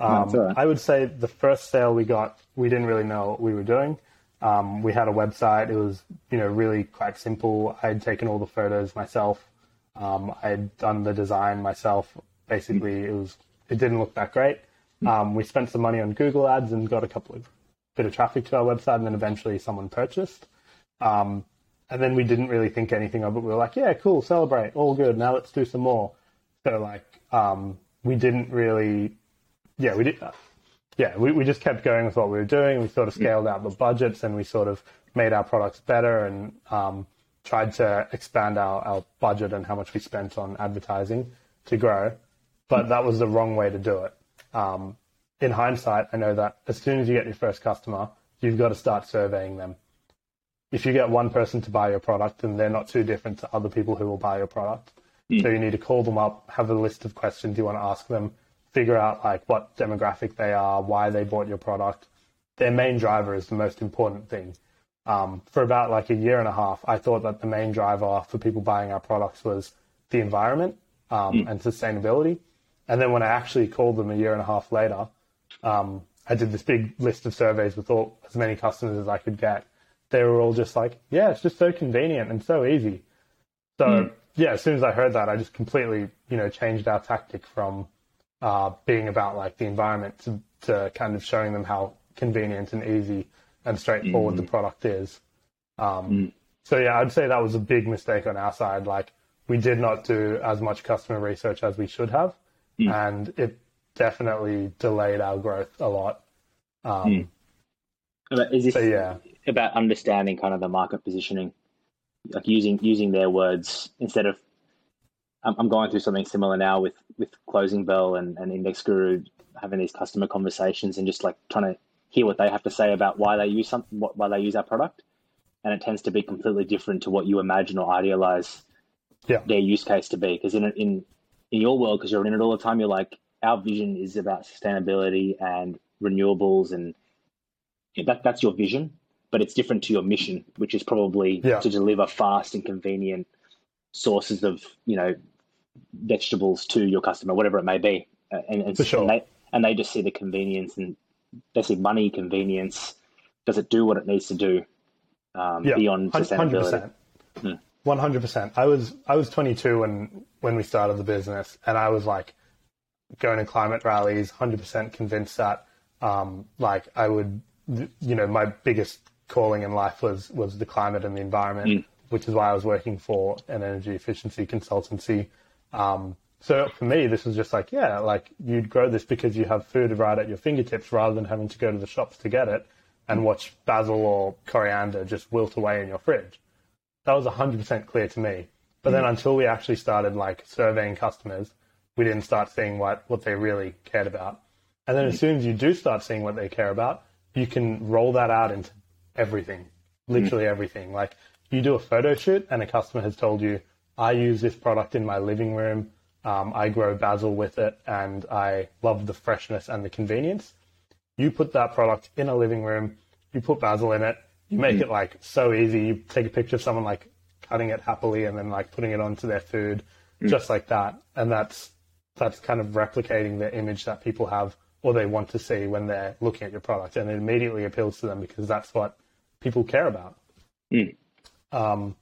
Um, right. I would say the first sale we got, we didn't really know what we were doing. Um, we had a website. It was, you know, really quite simple. I'd taken all the photos myself. Um, I'd done the design myself. Basically, it was, it didn't look that great. Mm-hmm. Um, we spent some money on Google ads and got a couple of bit of traffic to our website, and then eventually someone purchased. Um, and then we didn't really think anything of it. We were like, yeah, cool, celebrate, all good. Now let's do some more. So like, um, we didn't really, yeah, we did, uh, yeah, we, we just kept going with what we were doing. We sort of scaled out the budgets and we sort of made our products better and um, tried to expand our, our budget and how much we spent on advertising to grow. But that was the wrong way to do it. Um, in hindsight, I know that as soon as you get your first customer, you've got to start surveying them. If you get one person to buy your product, then they're not too different to other people who will buy your product. Mm. So you need to call them up, have a list of questions you want to ask them, figure out like what demographic they are, why they bought your product. Their main driver is the most important thing. Um, for about like a year and a half, I thought that the main driver for people buying our products was the environment um, mm. and sustainability. And then when I actually called them a year and a half later, um, I did this big list of surveys with all as many customers as I could get. They were all just like, "Yeah, it's just so convenient and so easy." So mm. yeah, as soon as I heard that, I just completely you know changed our tactic from uh, being about like the environment to, to kind of showing them how convenient and easy and straightforward the product is. Um, Mm. So yeah, I'd say that was a big mistake on our side. Like we did not do as much customer research as we should have, Mm. and it definitely delayed our growth a lot. Um, Mm. Is this So yeah, about understanding kind of the market positioning, like using using their words instead of. I'm, I'm going through something similar now with with Closing Bell and, and Index Guru having these customer conversations and just like trying to hear what they have to say about why they use something, why they use our product, and it tends to be completely different to what you imagine or idealize Yeah. their use case to be. Because in in in your world, because you're in it all the time, you're like our vision is about sustainability and renewables and that that's your vision but it's different to your mission, which is probably Yeah. to deliver fast and convenient sources of you know vegetables to your customer, whatever it may be. Uh, And, and, sure. and they and they just see the convenience and they see money, convenience. Does it do what it needs to do um, yeah, beyond sustainability? percent, Hmm. one hundred percent. I was I was 22 when when we started the business, and I was like going to climate rallies, hundred percent convinced that um, like I would, you know, my biggest calling in life was was the climate and the environment, Mm. which is why I was working for an energy efficiency consultancy. Um, so for me, this was just like, yeah, like you'd grow this because you have food right at your fingertips rather than having to go to the shops to get it and watch basil or coriander just wilt away in your fridge. That was 100% clear to me. But then until we actually started like surveying customers, we didn't start seeing what, what they really cared about. And then as soon as you do start seeing what they care about, you can roll that out into everything, literally mm. everything. Like you do a photo shoot and a customer has told you, I use this product in my living room. Um, I grow basil with it and I love the freshness and the convenience. You put that product in a living room, you put basil in it, you make mm. it like so easy. You take a picture of someone like cutting it happily and then like putting it onto their food, mm. just like that. And that's that's kind of replicating the image that people have or they want to see when they're looking at your product, and it immediately appeals to them because that's what people care about. Mm. Um,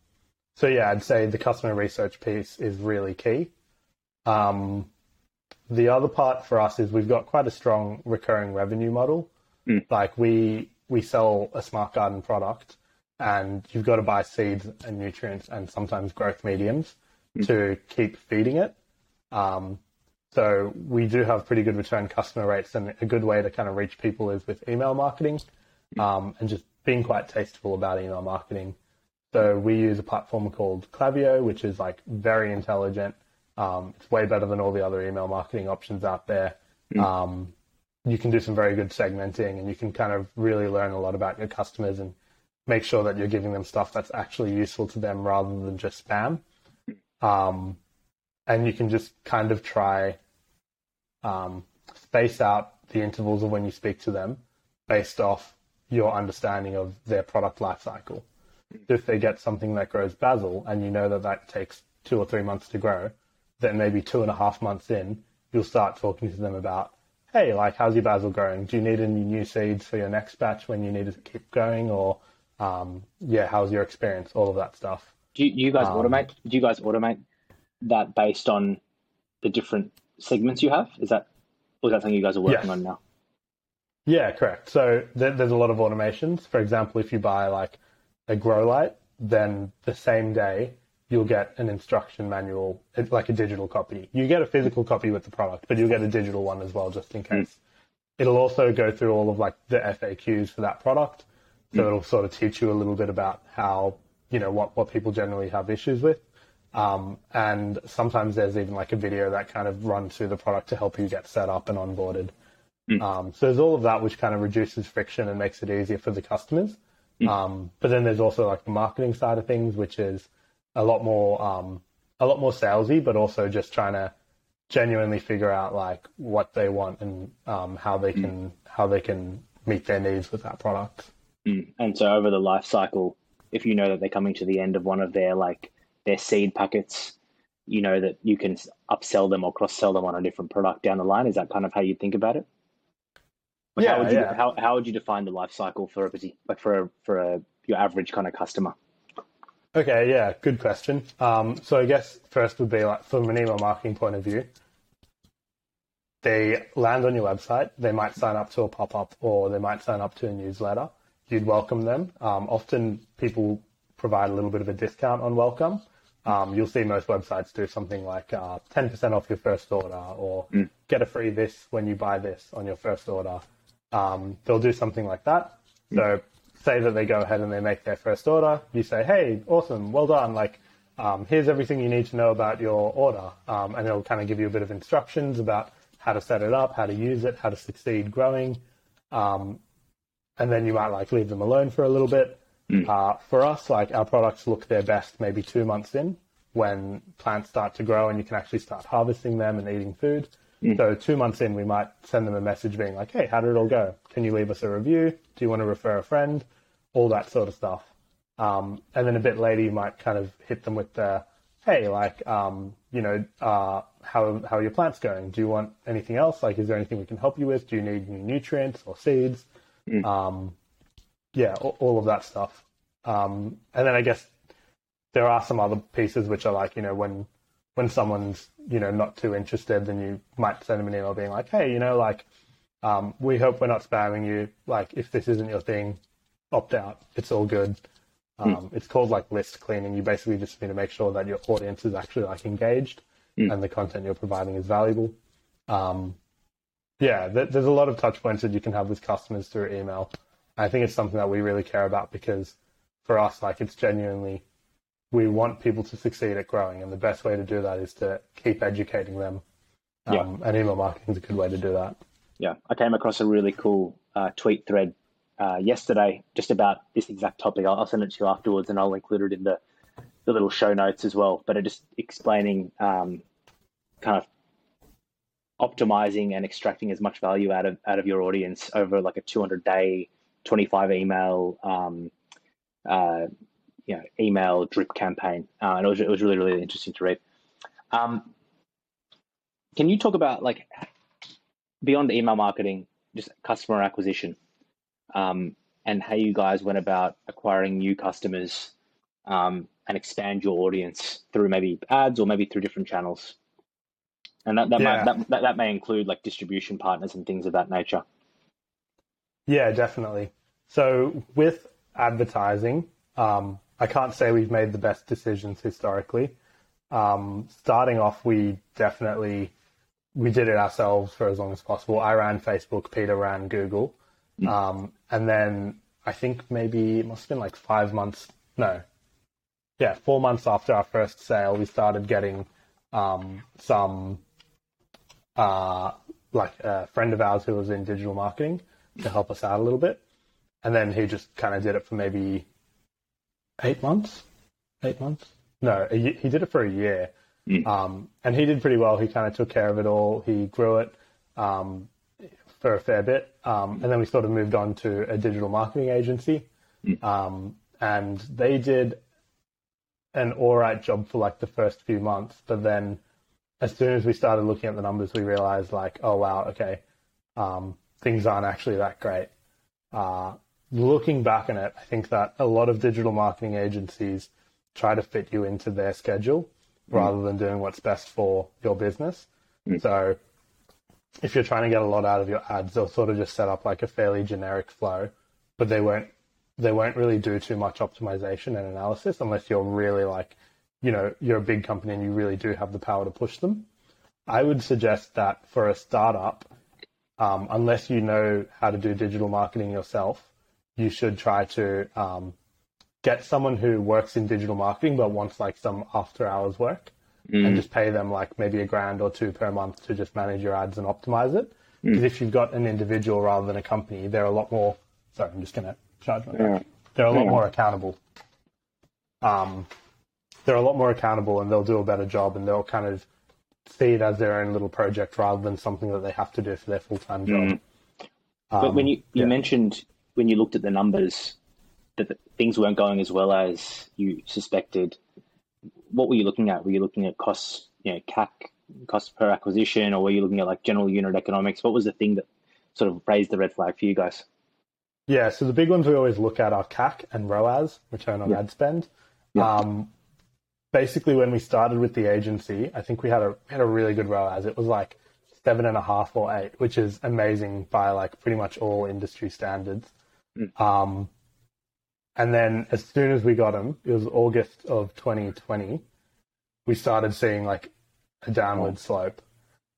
so yeah, I'd say the customer research piece is really key. Um, the other part for us is we've got quite a strong recurring revenue model. Mm. Like we we sell a smart garden product, and you've got to buy seeds and nutrients and sometimes growth mediums to keep feeding it. Um, so we do have pretty good return customer rates, and a good way to kind of reach people is with email marketing, um, and just being quite tasteful about email marketing. So we use a platform called Klaviyo, which is like very intelligent. Um, it's way better than all the other email marketing options out there. Um, you can do some very good segmenting, and you can kind of really learn a lot about your customers and make sure that you're giving them stuff that's actually useful to them rather than just spam. Um, and you can just kind of try um, space out the intervals of when you speak to them based off your understanding of their product life cycle. If they get something that grows basil and you know that that takes two or three months to grow, then maybe two and a half months in, you'll start talking to them about, hey, like, how's your basil growing? Do you need any new seeds for your next batch when you need to keep going? Or, um, yeah, how's your experience? All of that stuff. Do you, you guys Um, automate? Do you guys automate that based on the different segments you have? Is that or is that something you guys are working Yes. on now? Yeah, correct. So there, there's a lot of automations. For example, if you buy like a grow light, then the same day you'll get an instruction manual, like a digital copy. You get a physical copy with the product, but you'll get a digital one as well, just in hmm. case. It'll also go through all of like the FAQs for that product. So hmm. it'll sort of teach you a little bit about how, you know, what, what people generally have issues with. Um, and sometimes there's even like a video that kind of runs through the product to help you get set up and onboarded. Um, so there's all of that which kind of reduces friction and makes it easier for the customers. Um, but then there's also like the marketing side of things, which is a lot more um, a lot more salesy, but also just trying to genuinely figure out like what they want and um, how they can how they can meet their needs with that product. Mm. And so over the life cycle, if you know that they're coming to the end of one of their like their seed packets, you know that you can upsell them or cross sell them on a different product down the line. Is that kind of how you think about it? Like, Yeah, how would you yeah. how, how would you define the life cycle for a like for a for a your average kind of customer? Okay, yeah, good question. Um, so I guess first would be like from an email marketing point of view, they land on your website. They might sign up to a pop up or they might sign up to a newsletter. You'd welcome them. Um, often people provide a little bit of a discount on welcome. Um, you'll see most websites do something like uh, 10% off your first order or mm. get a free this when you buy this on your first order. Um, they'll do something like that. Mm. So say that they go ahead and they make their first order. You say, hey, awesome, well done. Like, um, here's everything you need to know about your order. Um, and it'll kind of give you a bit of instructions about how to set it up, how to use it, how to succeed growing. Um, and then you might like leave them alone for a little bit. Mm. Uh, for us, like our products look their best maybe two months in when plants start to grow and you can actually start harvesting them and eating food. Mm. So two months in, we might send them a message being like, "Hey, how did it all go? Can you leave us a review? Do you want to refer a friend? All that sort of stuff." Um, and then a bit later, you might kind of hit them with the, "Hey, like, um, you know, uh, how how are your plants going? Do you want anything else? Like, is there anything we can help you with? Do you need new nutrients or seeds?" Mm. Um, yeah, all, of that stuff. Um, and then I guess there are some other pieces which are like, you know, when when someone's you know not too interested, then you might send them an email being like, hey, you know, like um, we hope we're not spamming you. Like if this isn't your thing, opt out. It's all good. Hmm. Um, mm. It's called like list cleaning. You basically just need to make sure that your audience is actually like engaged mm. and the content you're providing is valuable. Um, yeah, th- there's a lot of touch points that you can have with customers through email. I think it's something that we really care about because for us, like it's genuinely, we want people to succeed at growing, and the best way to do that is to keep educating them. Um, yeah. And email marketing is a good way to do that. Yeah, I came across a really cool uh, tweet thread uh, yesterday just about this exact topic. I'll, I'll, send it to you afterwards, and I'll include it in the the little show notes as well. But it just explaining um, kind of optimizing and extracting as much value out of out of your audience over like a 200 day 25 email um, uh, you know email drip campaign uh, and it was, it was really really interesting to read um, can you talk about like beyond email marketing just customer acquisition um, and how you guys went about acquiring new customers um, and expand your audience through maybe ads or maybe through different channels and that that, yeah. might, that, that that may include like distribution partners and things of that nature. Yeah, definitely. So with advertising, um, I can't say we've made the best decisions historically. Um, starting off, we definitely we did it ourselves for as long as possible. I ran Facebook, Peter ran Google, mm. um, and then I think maybe it must have been like five months. No, yeah, four months after our first sale, we started getting um, some uh, like a friend of ours who was in digital marketing to help us out a little bit. And then he just kind of did it for maybe eight months. Eight months? No, he did it for a year. Mm. Um, and he did pretty well. He kind of took care of it all. He grew it um, for a fair bit. Um, and then we sort of moved on to a digital marketing agency. Mm. and they did an all right job for like the first few months, but then as soon as we started looking at the numbers, we realized like, oh wow, okay, um, things aren't actually that great. Uh, looking back on it, I think that a lot of digital marketing agencies try to fit you into their schedule mm. rather than doing what's best for your business. Mm. So if you're trying to get a lot out of your ads, they'll sort of just set up like a fairly generic flow, but they won't they won't really do too much optimization and analysis unless you're really like you know, you're a big company and you really do have the power to push them. I would suggest that for a startup, um, unless you know how to do digital marketing yourself, you should try to um, get someone who works in digital marketing but wants like some after hours work mm. and just pay them like maybe a grand or two per month to just manage your ads and optimize it. Because mm. if you've got an individual rather than a company, they're a lot more. Sorry, I'm just going to charge my. Yeah. They're a lot yeah. more accountable. Um, they're a lot more accountable and they'll do a better job and they'll kind of see it as their own little project rather than something that they have to do for their full time job. Mm. Um, but when you, you yeah. mentioned when you looked at the numbers that things weren't going as well as you suspected, what were you looking at? Were you looking at costs, you know, CAC, cost per acquisition, or were you looking at like general unit economics? What was the thing that sort of raised the red flag for you guys? Yeah, so the big ones we always look at are CAC and ROAS, return on yeah. ad spend. Yeah. Um, basically when we started with the agency, I think we had a had a really good ROAS. It was like seven and a half or eight, which is amazing by like pretty much all industry standards. Mm. Um, and then as soon as we got them, it was August of 2020, we started seeing like a downward Oh. slope.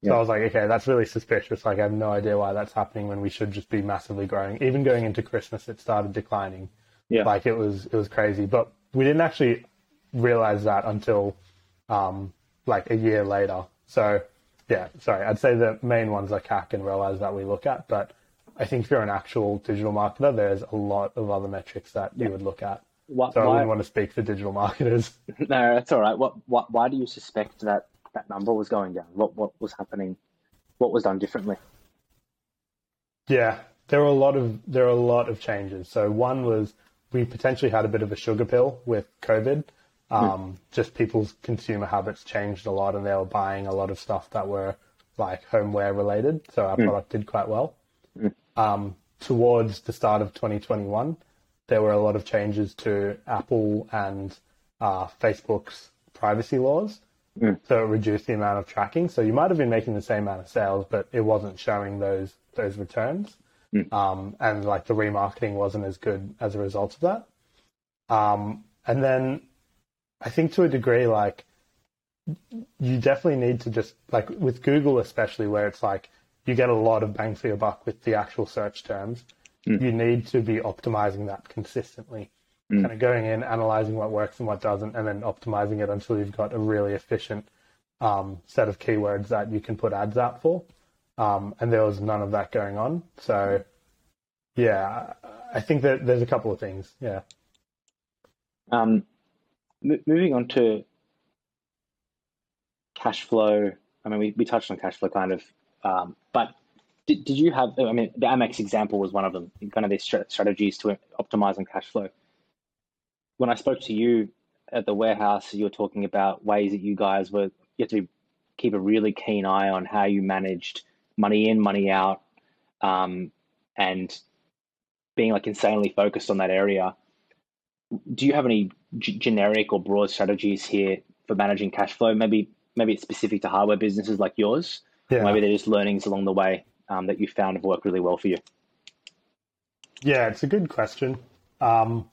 Yeah. So I was like, okay, that's really suspicious. Like I have no idea why that's happening when we should just be massively growing. Even going into Christmas, it started declining. Yeah. Like it was, it was crazy. But we didn't actually realize that until um, like a year later. So yeah, sorry, I'd say the main ones are CAC and ROAS that we look at. But I think if you're an actual digital marketer, there's a lot of other metrics that you would look at. Why, So I why, wouldn't want to speak for digital marketers. no, that's all right. What, what, why do you suspect that that number was going down? What, what was happening? What was done differently? Yeah, there were a lot of there are a lot of changes. So one was we potentially had a bit of a sugar pill with COVID. Hmm. Um, Just people's consumer habits changed a lot, and they were buying a lot of stuff that were like homeware related. So our hmm. product did quite well. Hmm. Um, towards the start of 2021, there were a lot of changes to Apple and uh, Facebook's privacy laws. So it reduced the amount of tracking. So you might have been making the same amount of sales, but it wasn't showing those those returns. Um, and like the remarketing wasn't as good as a result of that. Um, and then I think to a degree, like you definitely need to just like with Google, especially where it's like you get a lot of bang for your buck with the actual search terms. You need to be optimizing that consistently, kind of going in, analyzing what works and what doesn't, and then optimizing it until you've got a really efficient um, set of keywords that you can put ads out for. Um, and there was none of that going on. So, yeah, I think that there's a couple of things. Yeah. Um, m- moving on to cash flow. I mean, we, we touched on cash flow kind of, um, but did, did you have, I mean, the Amex example was one of them, kind of these strategies to optimize on cash flow. When I spoke to you at the warehouse, you were talking about ways that you guys were, you have to keep a really keen eye on how you managed money in, money out, um, and being like insanely focused on that area. Do you have any g- generic or broad strategies here for managing cash flow? Maybe maybe it's specific to hardware businesses like yours. Yeah. Maybe they're just learnings along the way um, that you found have worked really well for you. Yeah, it's a good question. Um,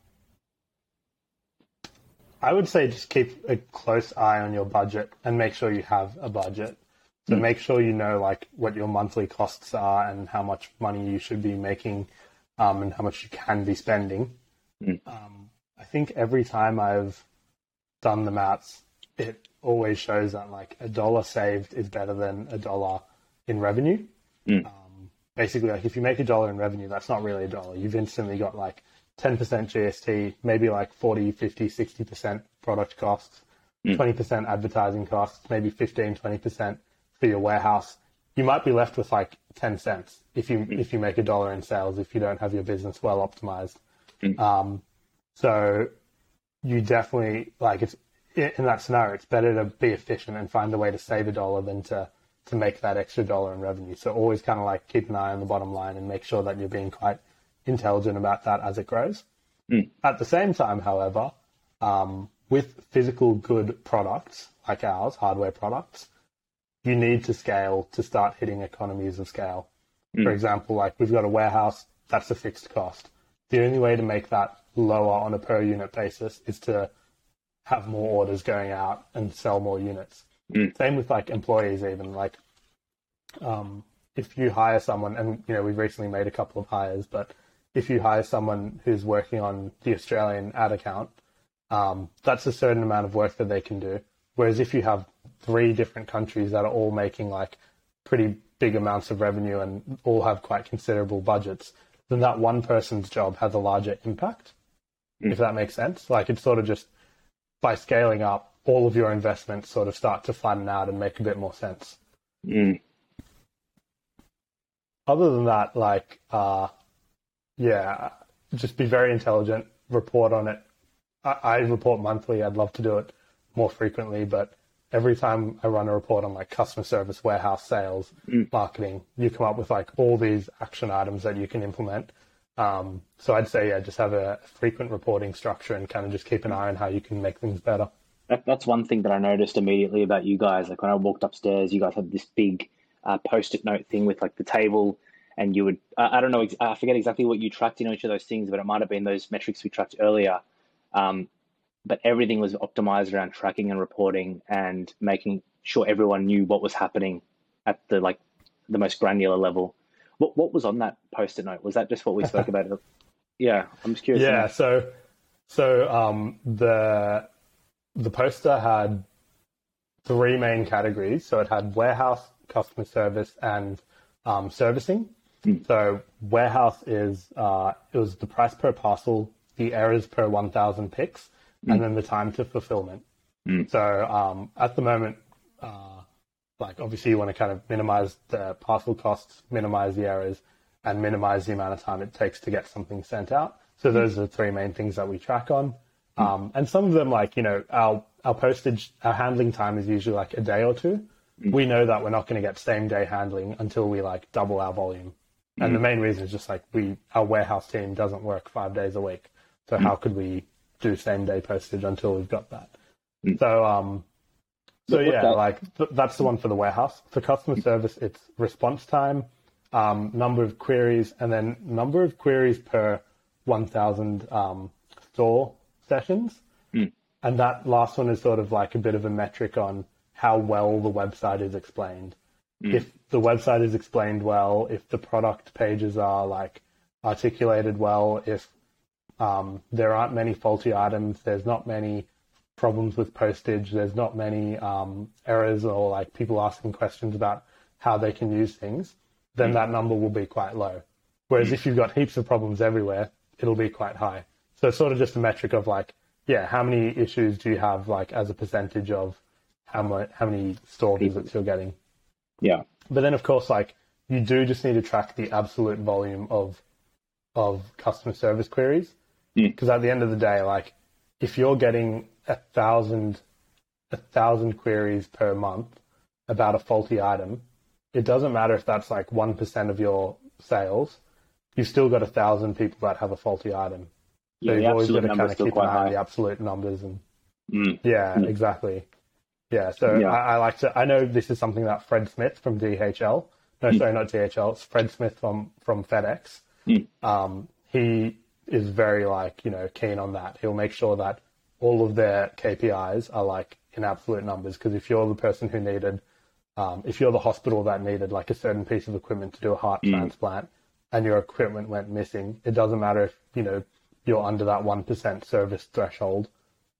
I would say just keep a close eye on your budget and make sure you have a budget. So make sure you know like what your monthly costs are and how much money you should be making um, and how much you can be spending. Um, I think every time I've done the maths, it always shows that like a dollar saved is better than a dollar in revenue. Mm. Um, basically like if you make a dollar in revenue that's not really a dollar. You've instantly got like 10% gst maybe like 40 50 60% product costs mm. 20% advertising costs maybe 15 20% for your warehouse. You might be left with like 10 cents if you mm. if you make a dollar in sales if you don't have your business well optimized. Um, so you definitely like it's in that scenario it's better to be efficient and find a way to save a dollar than to to make that extra dollar in revenue. So always kind of like keep an eye on the bottom line and make sure that you're being quite intelligent about that as it grows. At the same time, however, um, with physical good products like ours, hardware products, you need to scale to start hitting economies of scale. For example, like we've got a warehouse, that's a fixed cost. The only way to make that lower on a per unit basis is to have more orders going out and sell more units. Same with like employees, even like um, if you hire someone, and you know we've recently made a couple of hires, but if you hire someone who's working on the Australian ad account, um, that's a certain amount of work that they can do. Whereas if you have three different countries that are all making like pretty big amounts of revenue and all have quite considerable budgets, then that one person's job has a larger impact. If that makes sense, like it's sort of just by scaling up, all of your investments sort of start to flatten out and make a bit more sense. Mm. Other than that, like, uh, yeah, just be very intelligent, report on it. I, I report monthly. I'd love to do it more frequently, but every time I run a report on like customer service, warehouse sales, marketing, you come up with like all these action items that you can implement. Um, so I'd say, yeah, just have a frequent reporting structure and kind of just keep an eye on how you can make things better. That, that's one thing that I noticed immediately about you guys. Like when I walked upstairs, you guys had this big uh, post-it note thing with like the table, and you would I don't know I forget exactly what you tracked in each of those things, but it might have been those metrics we tracked earlier. Um, but everything was optimized around tracking and reporting and making sure everyone knew what was happening at the like the most granular level. What what was on that post-it note? Was that just what we spoke about? Yeah, I'm just curious. Yeah, so so um, the the poster had three main categories. So it had warehouse, customer service, and um, servicing. Mm. So warehouse is uh, it was the price per parcel, the errors per 1,000 picks, mm. and then the time to fulfillment. Mm. So um, at the moment, uh, like obviously you want to kind of minimize the parcel costs, minimize the errors, and minimize the amount of time it takes to get something sent out. So those are the three main things that we track on. Um, and some of them, like, you know, our, our postage, our handling time is usually like a day or two. We know that we're not going to get same day handling until we like double our volume. And the main reason is just like we, our warehouse team doesn't work five days a week. So how could we do same day postage until we've got that? So, um, so yeah, like th- that's the one for the warehouse. For customer service, it's response time, um, number of queries, and then number of queries per 1,000 um, store sessions. Mm. And that last one is sort of like a bit of a metric on how well the website is explained. Mm. If the website is explained well, if the product pages are like articulated well, if um, there aren't many faulty items, there's not many problems with postage, there's not many um, errors or like people asking questions about how they can use things, then mm. that number will be quite low. Whereas mm. if you've got heaps of problems everywhere, it'll be quite high. So it's sort of just a metric of like, yeah, how many issues do you have like as a percentage of how much how many store visits you're getting? Yeah. But then of course like you do just need to track the absolute volume of of customer service queries because mm. at the end of the day, like if you're getting a thousand a thousand queries per month about a faulty item, it doesn't matter if that's like one percent of your sales you've still got a thousand people that have a faulty item. So yeah, you've always got to kind of keep an eye on the absolute numbers and mm. yeah, mm. exactly. Yeah, so yeah. I, I, like to. I know this is something that Fred Smith from DHL. No, mm. sorry, not DHL. It's Fred Smith from from FedEx. Mm. Um, he is very like you know keen on that. He'll make sure that all of their KPIs are like in absolute numbers. Because if you're the person who needed, um, if you're the hospital that needed like a certain piece of equipment to do a heart mm. transplant, and your equipment went missing, it doesn't matter if, you know, you're under that 1% service threshold.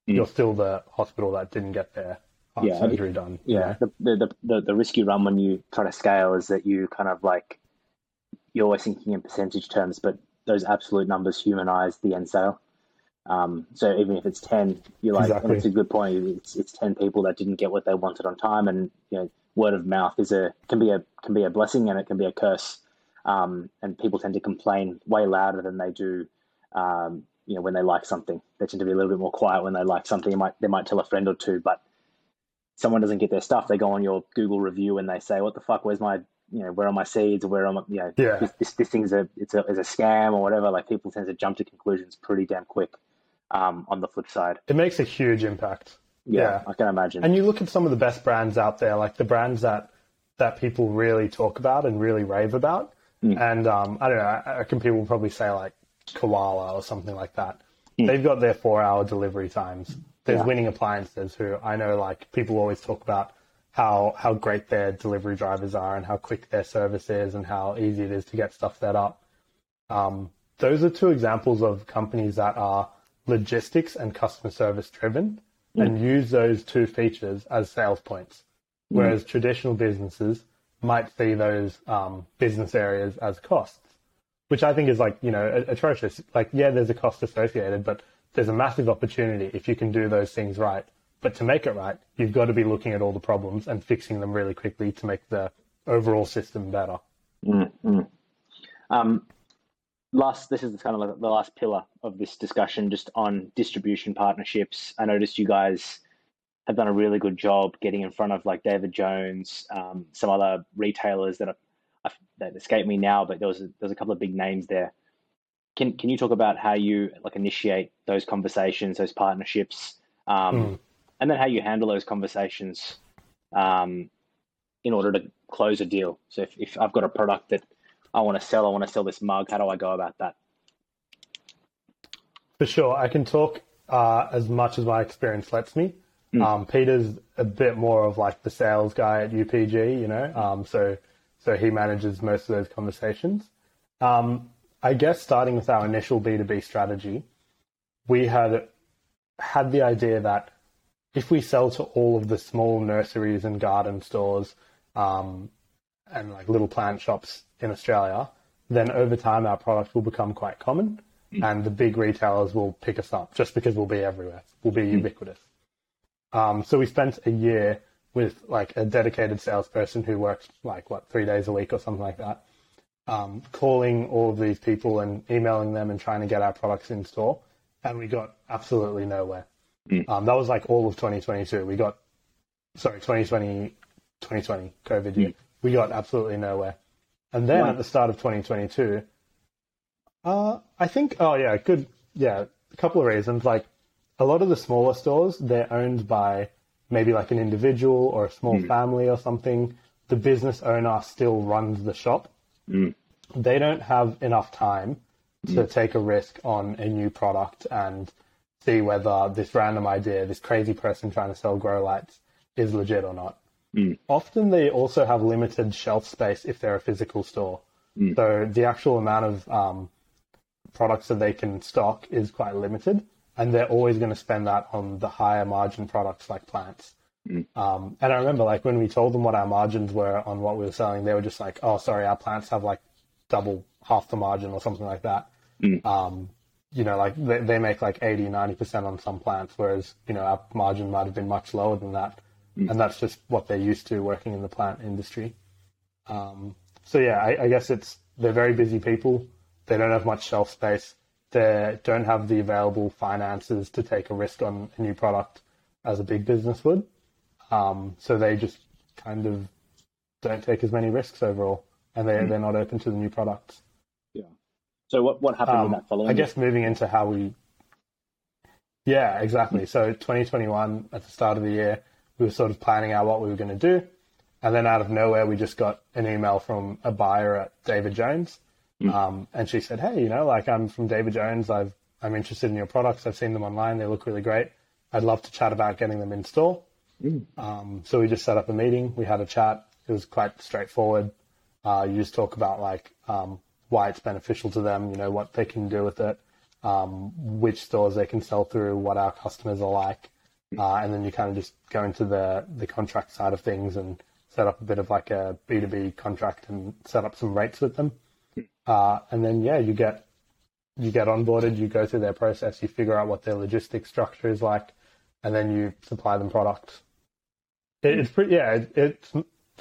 Mm. You're still the hospital that didn't get their heart yeah, surgery done. Yeah. The, the, the, the risk you run when you try to scale is that you kind of like, you're always thinking in percentage terms, but those absolute numbers humanize the end sale. Um, so even if it's 10, you're like, exactly. and it's a good point. It's, it's 10 people that didn't get what they wanted on time. And, you know, word of mouth is a, can be a, can be a blessing and it can be a curse um, and people tend to complain way louder than they do. Um, you know, when they like something, they tend to be a little bit more quiet when they like something. They might they might tell a friend or two, but someone doesn't get their stuff. They go on your Google review and they say, "What the fuck? Where's my you know where are my seeds? Where are my you know yeah. this, this this thing's a it's a is a scam or whatever." Like people tend to jump to conclusions pretty damn quick. Um, on the flip side, it makes a huge impact. Yeah, yeah, I can imagine. And you look at some of the best brands out there, like the brands that that people really talk about and really rave about. Mm. And um, I don't know, I, can people probably say like Koala or something like that. Mm. They've got their four hour delivery times. There's yeah. winning appliances who I know like people always talk about how how great their delivery drivers are and how quick their service is and how easy it is to get stuff set up. Um, those are two examples of companies that are logistics and customer service driven and use those two features as sales points. Whereas traditional businesses might see those um, business areas as costs, which I think is like, you know, atrocious. Like, yeah, there's a cost associated, but there's a massive opportunity if you can do those things right. But to make it right, you've got to be looking at all the problems and fixing them really quickly to make the overall system better. Mm-hmm. Um, last, this is kind of the last pillar of this discussion, just on distribution partnerships. I noticed you guys have done a really good job getting in front of like David Jones, um, some other retailers that are that escape me now, but there was a, there's a couple of big names there. Can can you talk about how you like initiate those conversations, those partnerships, um, mm. and then how you handle those conversations um, in order to close a deal? So if, if I've got a product that I want to sell, I want to sell this mug. How do I go about that? For sure, I can talk uh, as much as my experience lets me. Mm. Um, Peter's a bit more of like the sales guy at UPG, you know, um, so so he manages most of those conversations. Um, I guess starting with our initial B two B strategy, we had had the idea that if we sell to all of the small nurseries and garden stores um, and like little plant shops in Australia, then over time our product will become quite common mm. and the big retailers will pick us up just because we'll be everywhere. We'll be mm. ubiquitous. Um, so we spent a year with like a dedicated salesperson who works like what three days a week or something like that, um, calling all of these people and emailing them and trying to get our products in store, and we got absolutely nowhere. Mm. Um, that was like all of 2022. We got sorry 2020 2020 COVID year. We got absolutely nowhere. And then at the start of 2022, uh, I think, oh yeah, good, yeah, a couple of reasons. Like a lot of the smaller stores, they're owned by maybe like an individual or a small mm. family or something. The business owner still runs the shop. Mm. They don't have enough time to mm. take a risk on a new product and see whether this random idea, this crazy person trying to sell grow lights is legit or not. Mm. Often they also have limited shelf space if they're a physical store. Mm. So the actual amount of um, products that they can stock is quite limited, and they're always going to spend that on the higher margin products like plants. Mm. Um, and I remember like when we told them what our margins were on what we were selling, they were just like, "Oh, sorry, our plants have like double half the margin or something like that." Mm. Um, you know, like they, they make like 80, 90% on some plants, whereas, you know, our margin might have been much lower than that. Mm. And that's just what they're used to working in the plant industry. Um, so yeah, I, I, guess it's they're very busy people. They don't have much shelf space. They don't have the available finances to take a risk on a new product as a big business would. Um, so they just kind of don't take as many risks overall, and they mm. they're not open to the new products. Yeah. So what what happened um, in that following? I guess moving into how we. Yeah, exactly. So 2021 at the start of the year, we were sort of planning out what we were going to do. And then out of nowhere, we just got an email from a buyer at David Jones. Mm. Um, and she said, Hey, you know, like I'm from David Jones. I've, I'm interested in your products. I've seen them online. They look really great. I'd love to chat about getting them in store. Mm. Um, so we just set up a meeting. We had a chat. It was quite straightforward. Uh, you just talk about like um, why it's beneficial to them, you know, what they can do with it, um, which stores they can sell through, what our customers are like, uh, and then you kind of just go into the, the contract side of things and set up a bit of like a B2B contract and set up some rates with them. Uh, and then, yeah, you get, you get onboarded, you go through their process, you figure out what their logistics structure is like, and then you supply them products. It, it's pretty, yeah, it, it's,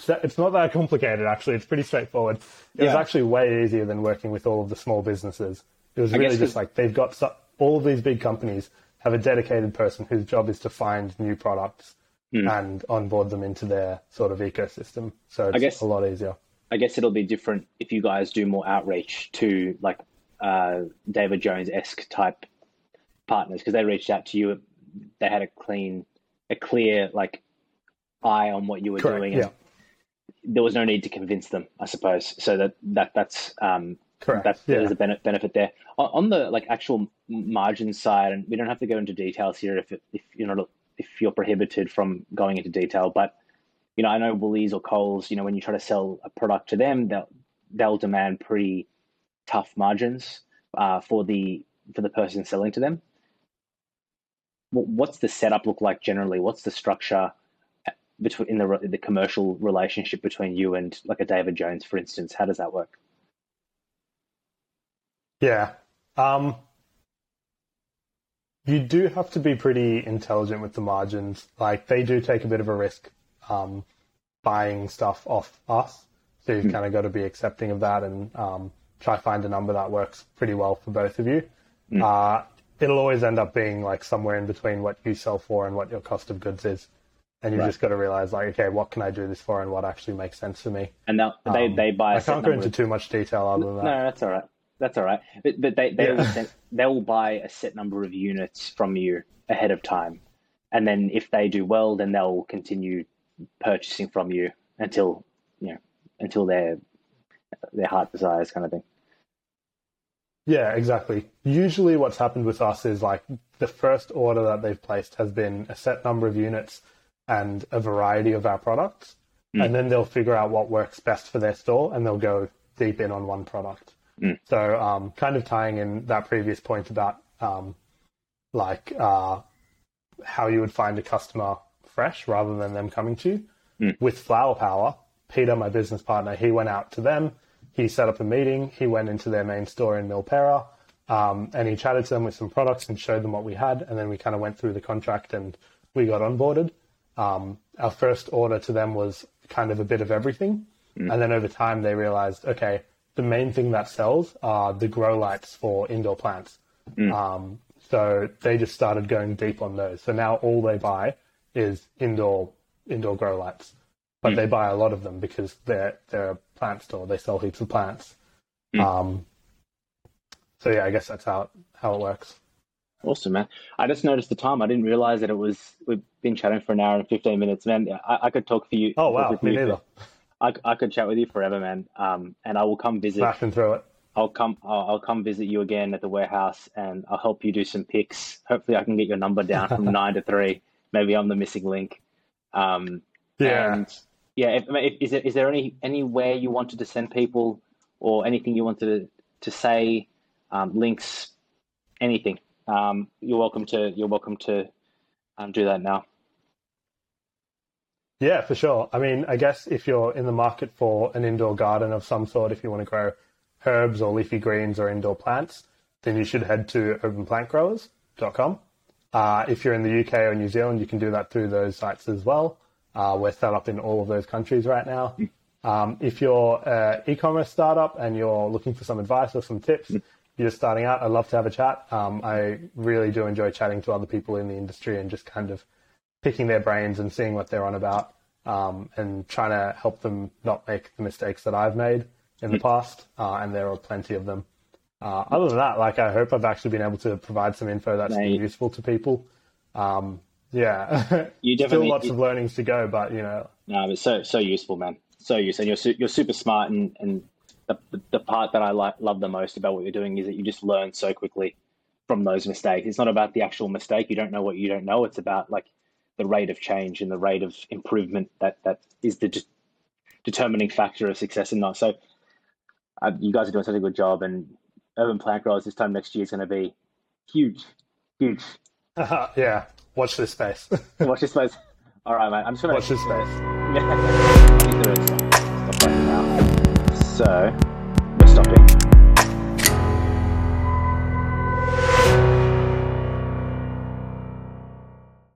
it's not that complicated actually. It's pretty straightforward. It yeah. was actually way easier than working with all of the small businesses. It was really just like they've got so, all of these big companies have a dedicated person whose job is to find new products mm. and onboard them into their sort of ecosystem. So it's I guess, a lot easier. I guess it'll be different if you guys do more outreach to like uh, David Jones esque type partners because they reached out to you. They had a clean, a clear like eye on what you were Correct, doing. yeah. There was no need to convince them, I suppose. So that that that's um, Correct. That, yeah. There's a benefit benefit there on the like actual margin side, and we don't have to go into details here if it, if you're not if you're prohibited from going into detail. But you know, I know Woolies or Coles, you know, when you try to sell a product to them, they'll they'll demand pretty tough margins uh, for the for the person selling to them. What's the setup look like generally? What's the structure uh, between in the the commercial relationship between you and like a David Jones, for instance? How does that work? Yeah. Um, you do have to be pretty intelligent with the margins. Like they do take a bit of a risk um, buying stuff off us. So you've mm. kind of got to be accepting of that and um, try to find a number that works pretty well for both of you. Mm. Uh, it'll always end up being like somewhere in between what you sell for and what your cost of goods is. And you've right. just got to realize, like, okay, what can I do this for, and what actually makes sense for me. And they um, they buy. I can't go into too much detail other than that. No, that's all right. That's all right. But, but they they yeah. will send, they will buy a set number of units from you ahead of time, and then if they do well, then they'll continue purchasing from you until you know until their their heart desires kind of thing. Yeah, exactly. Usually, what's happened with us is like the first order that they've placed has been a set number of units and a variety of our products, mm. and then they'll figure out what works best for their store, and they'll go deep in on one product. Mm. So, um, kind of tying in that previous point about um, like uh, how you would find a customer fresh rather than them coming to you. Mm. With Flower Power, Peter, my business partner, he went out to them. He set up a meeting. He went into their main store in Milperra, um, and he chatted to them with some products and showed them what we had. And then we kind of went through the contract and we got onboarded. Um, our first order to them was kind of a bit of everything. Mm. And then over time, they realized, okay, the main thing that sells are the grow lights for indoor plants. Mm. Um, so they just started going deep on those. So now all they buy is indoor indoor grow lights, but Mm. they buy a lot of them because they're they're a plant store. They sell heaps of plants. Mm. Um, so yeah, I guess that's how how it works. Awesome, man. I just noticed the time. I didn't realize that it was. We've been chatting for an hour and fifteen minutes, man. I, I could talk for you. Oh wow, me you for- neither. I, I could chat with you forever, man. Um, and I will come visit. Smashing through it. I'll come. I'll, I'll come visit you again at the warehouse, and I'll help you do some picks. Hopefully, I can get your number down from nine to three. Maybe I'm the missing link. Um, Yeah. And yeah, if, if, is there is there any anywhere you wanted to send people, or anything you wanted to, to say, um, links, anything? Um, you're welcome to. You're welcome to um, do that now. Yeah, for sure. I mean, I guess if you're in the market for an indoor garden of some sort, if you want to grow herbs or leafy greens or indoor plants, then you should head to urbanplantgrowers.com. Uh, if you're in the UK or New Zealand, you can do that through those sites as well. Uh, we're set up in all of those countries right now. Um, if you're an e-commerce startup and you're looking for some advice or some tips, you're starting out, I'd love to have a chat. Um, I really do enjoy chatting to other people in the industry and just kind of picking their brains and seeing what they're on about um, and trying to help them not make the mistakes that I've made in the past. Uh, and there are plenty of them. Uh, other than that, like I hope I've actually been able to provide some info that's been useful to people. Um, yeah, You still lots of learnings to go, but you know, No, but so so useful, man. So useful, and you're su- you're super smart, and and the the part that I like love the most about what you're doing is that you just learn so quickly from those mistakes. It's not about the actual mistake. You don't know what you don't know. It's about like the rate of change and the rate of improvement that that is the de- determining factor of success and not. So uh, you guys are doing such a good job, and Urban Plant Growers this time next year is going to be huge, huge. yeah. Watch this space. Watch this space. All right, mate. I'm just going to Watch this space. Yeah. I need to stop right now. So.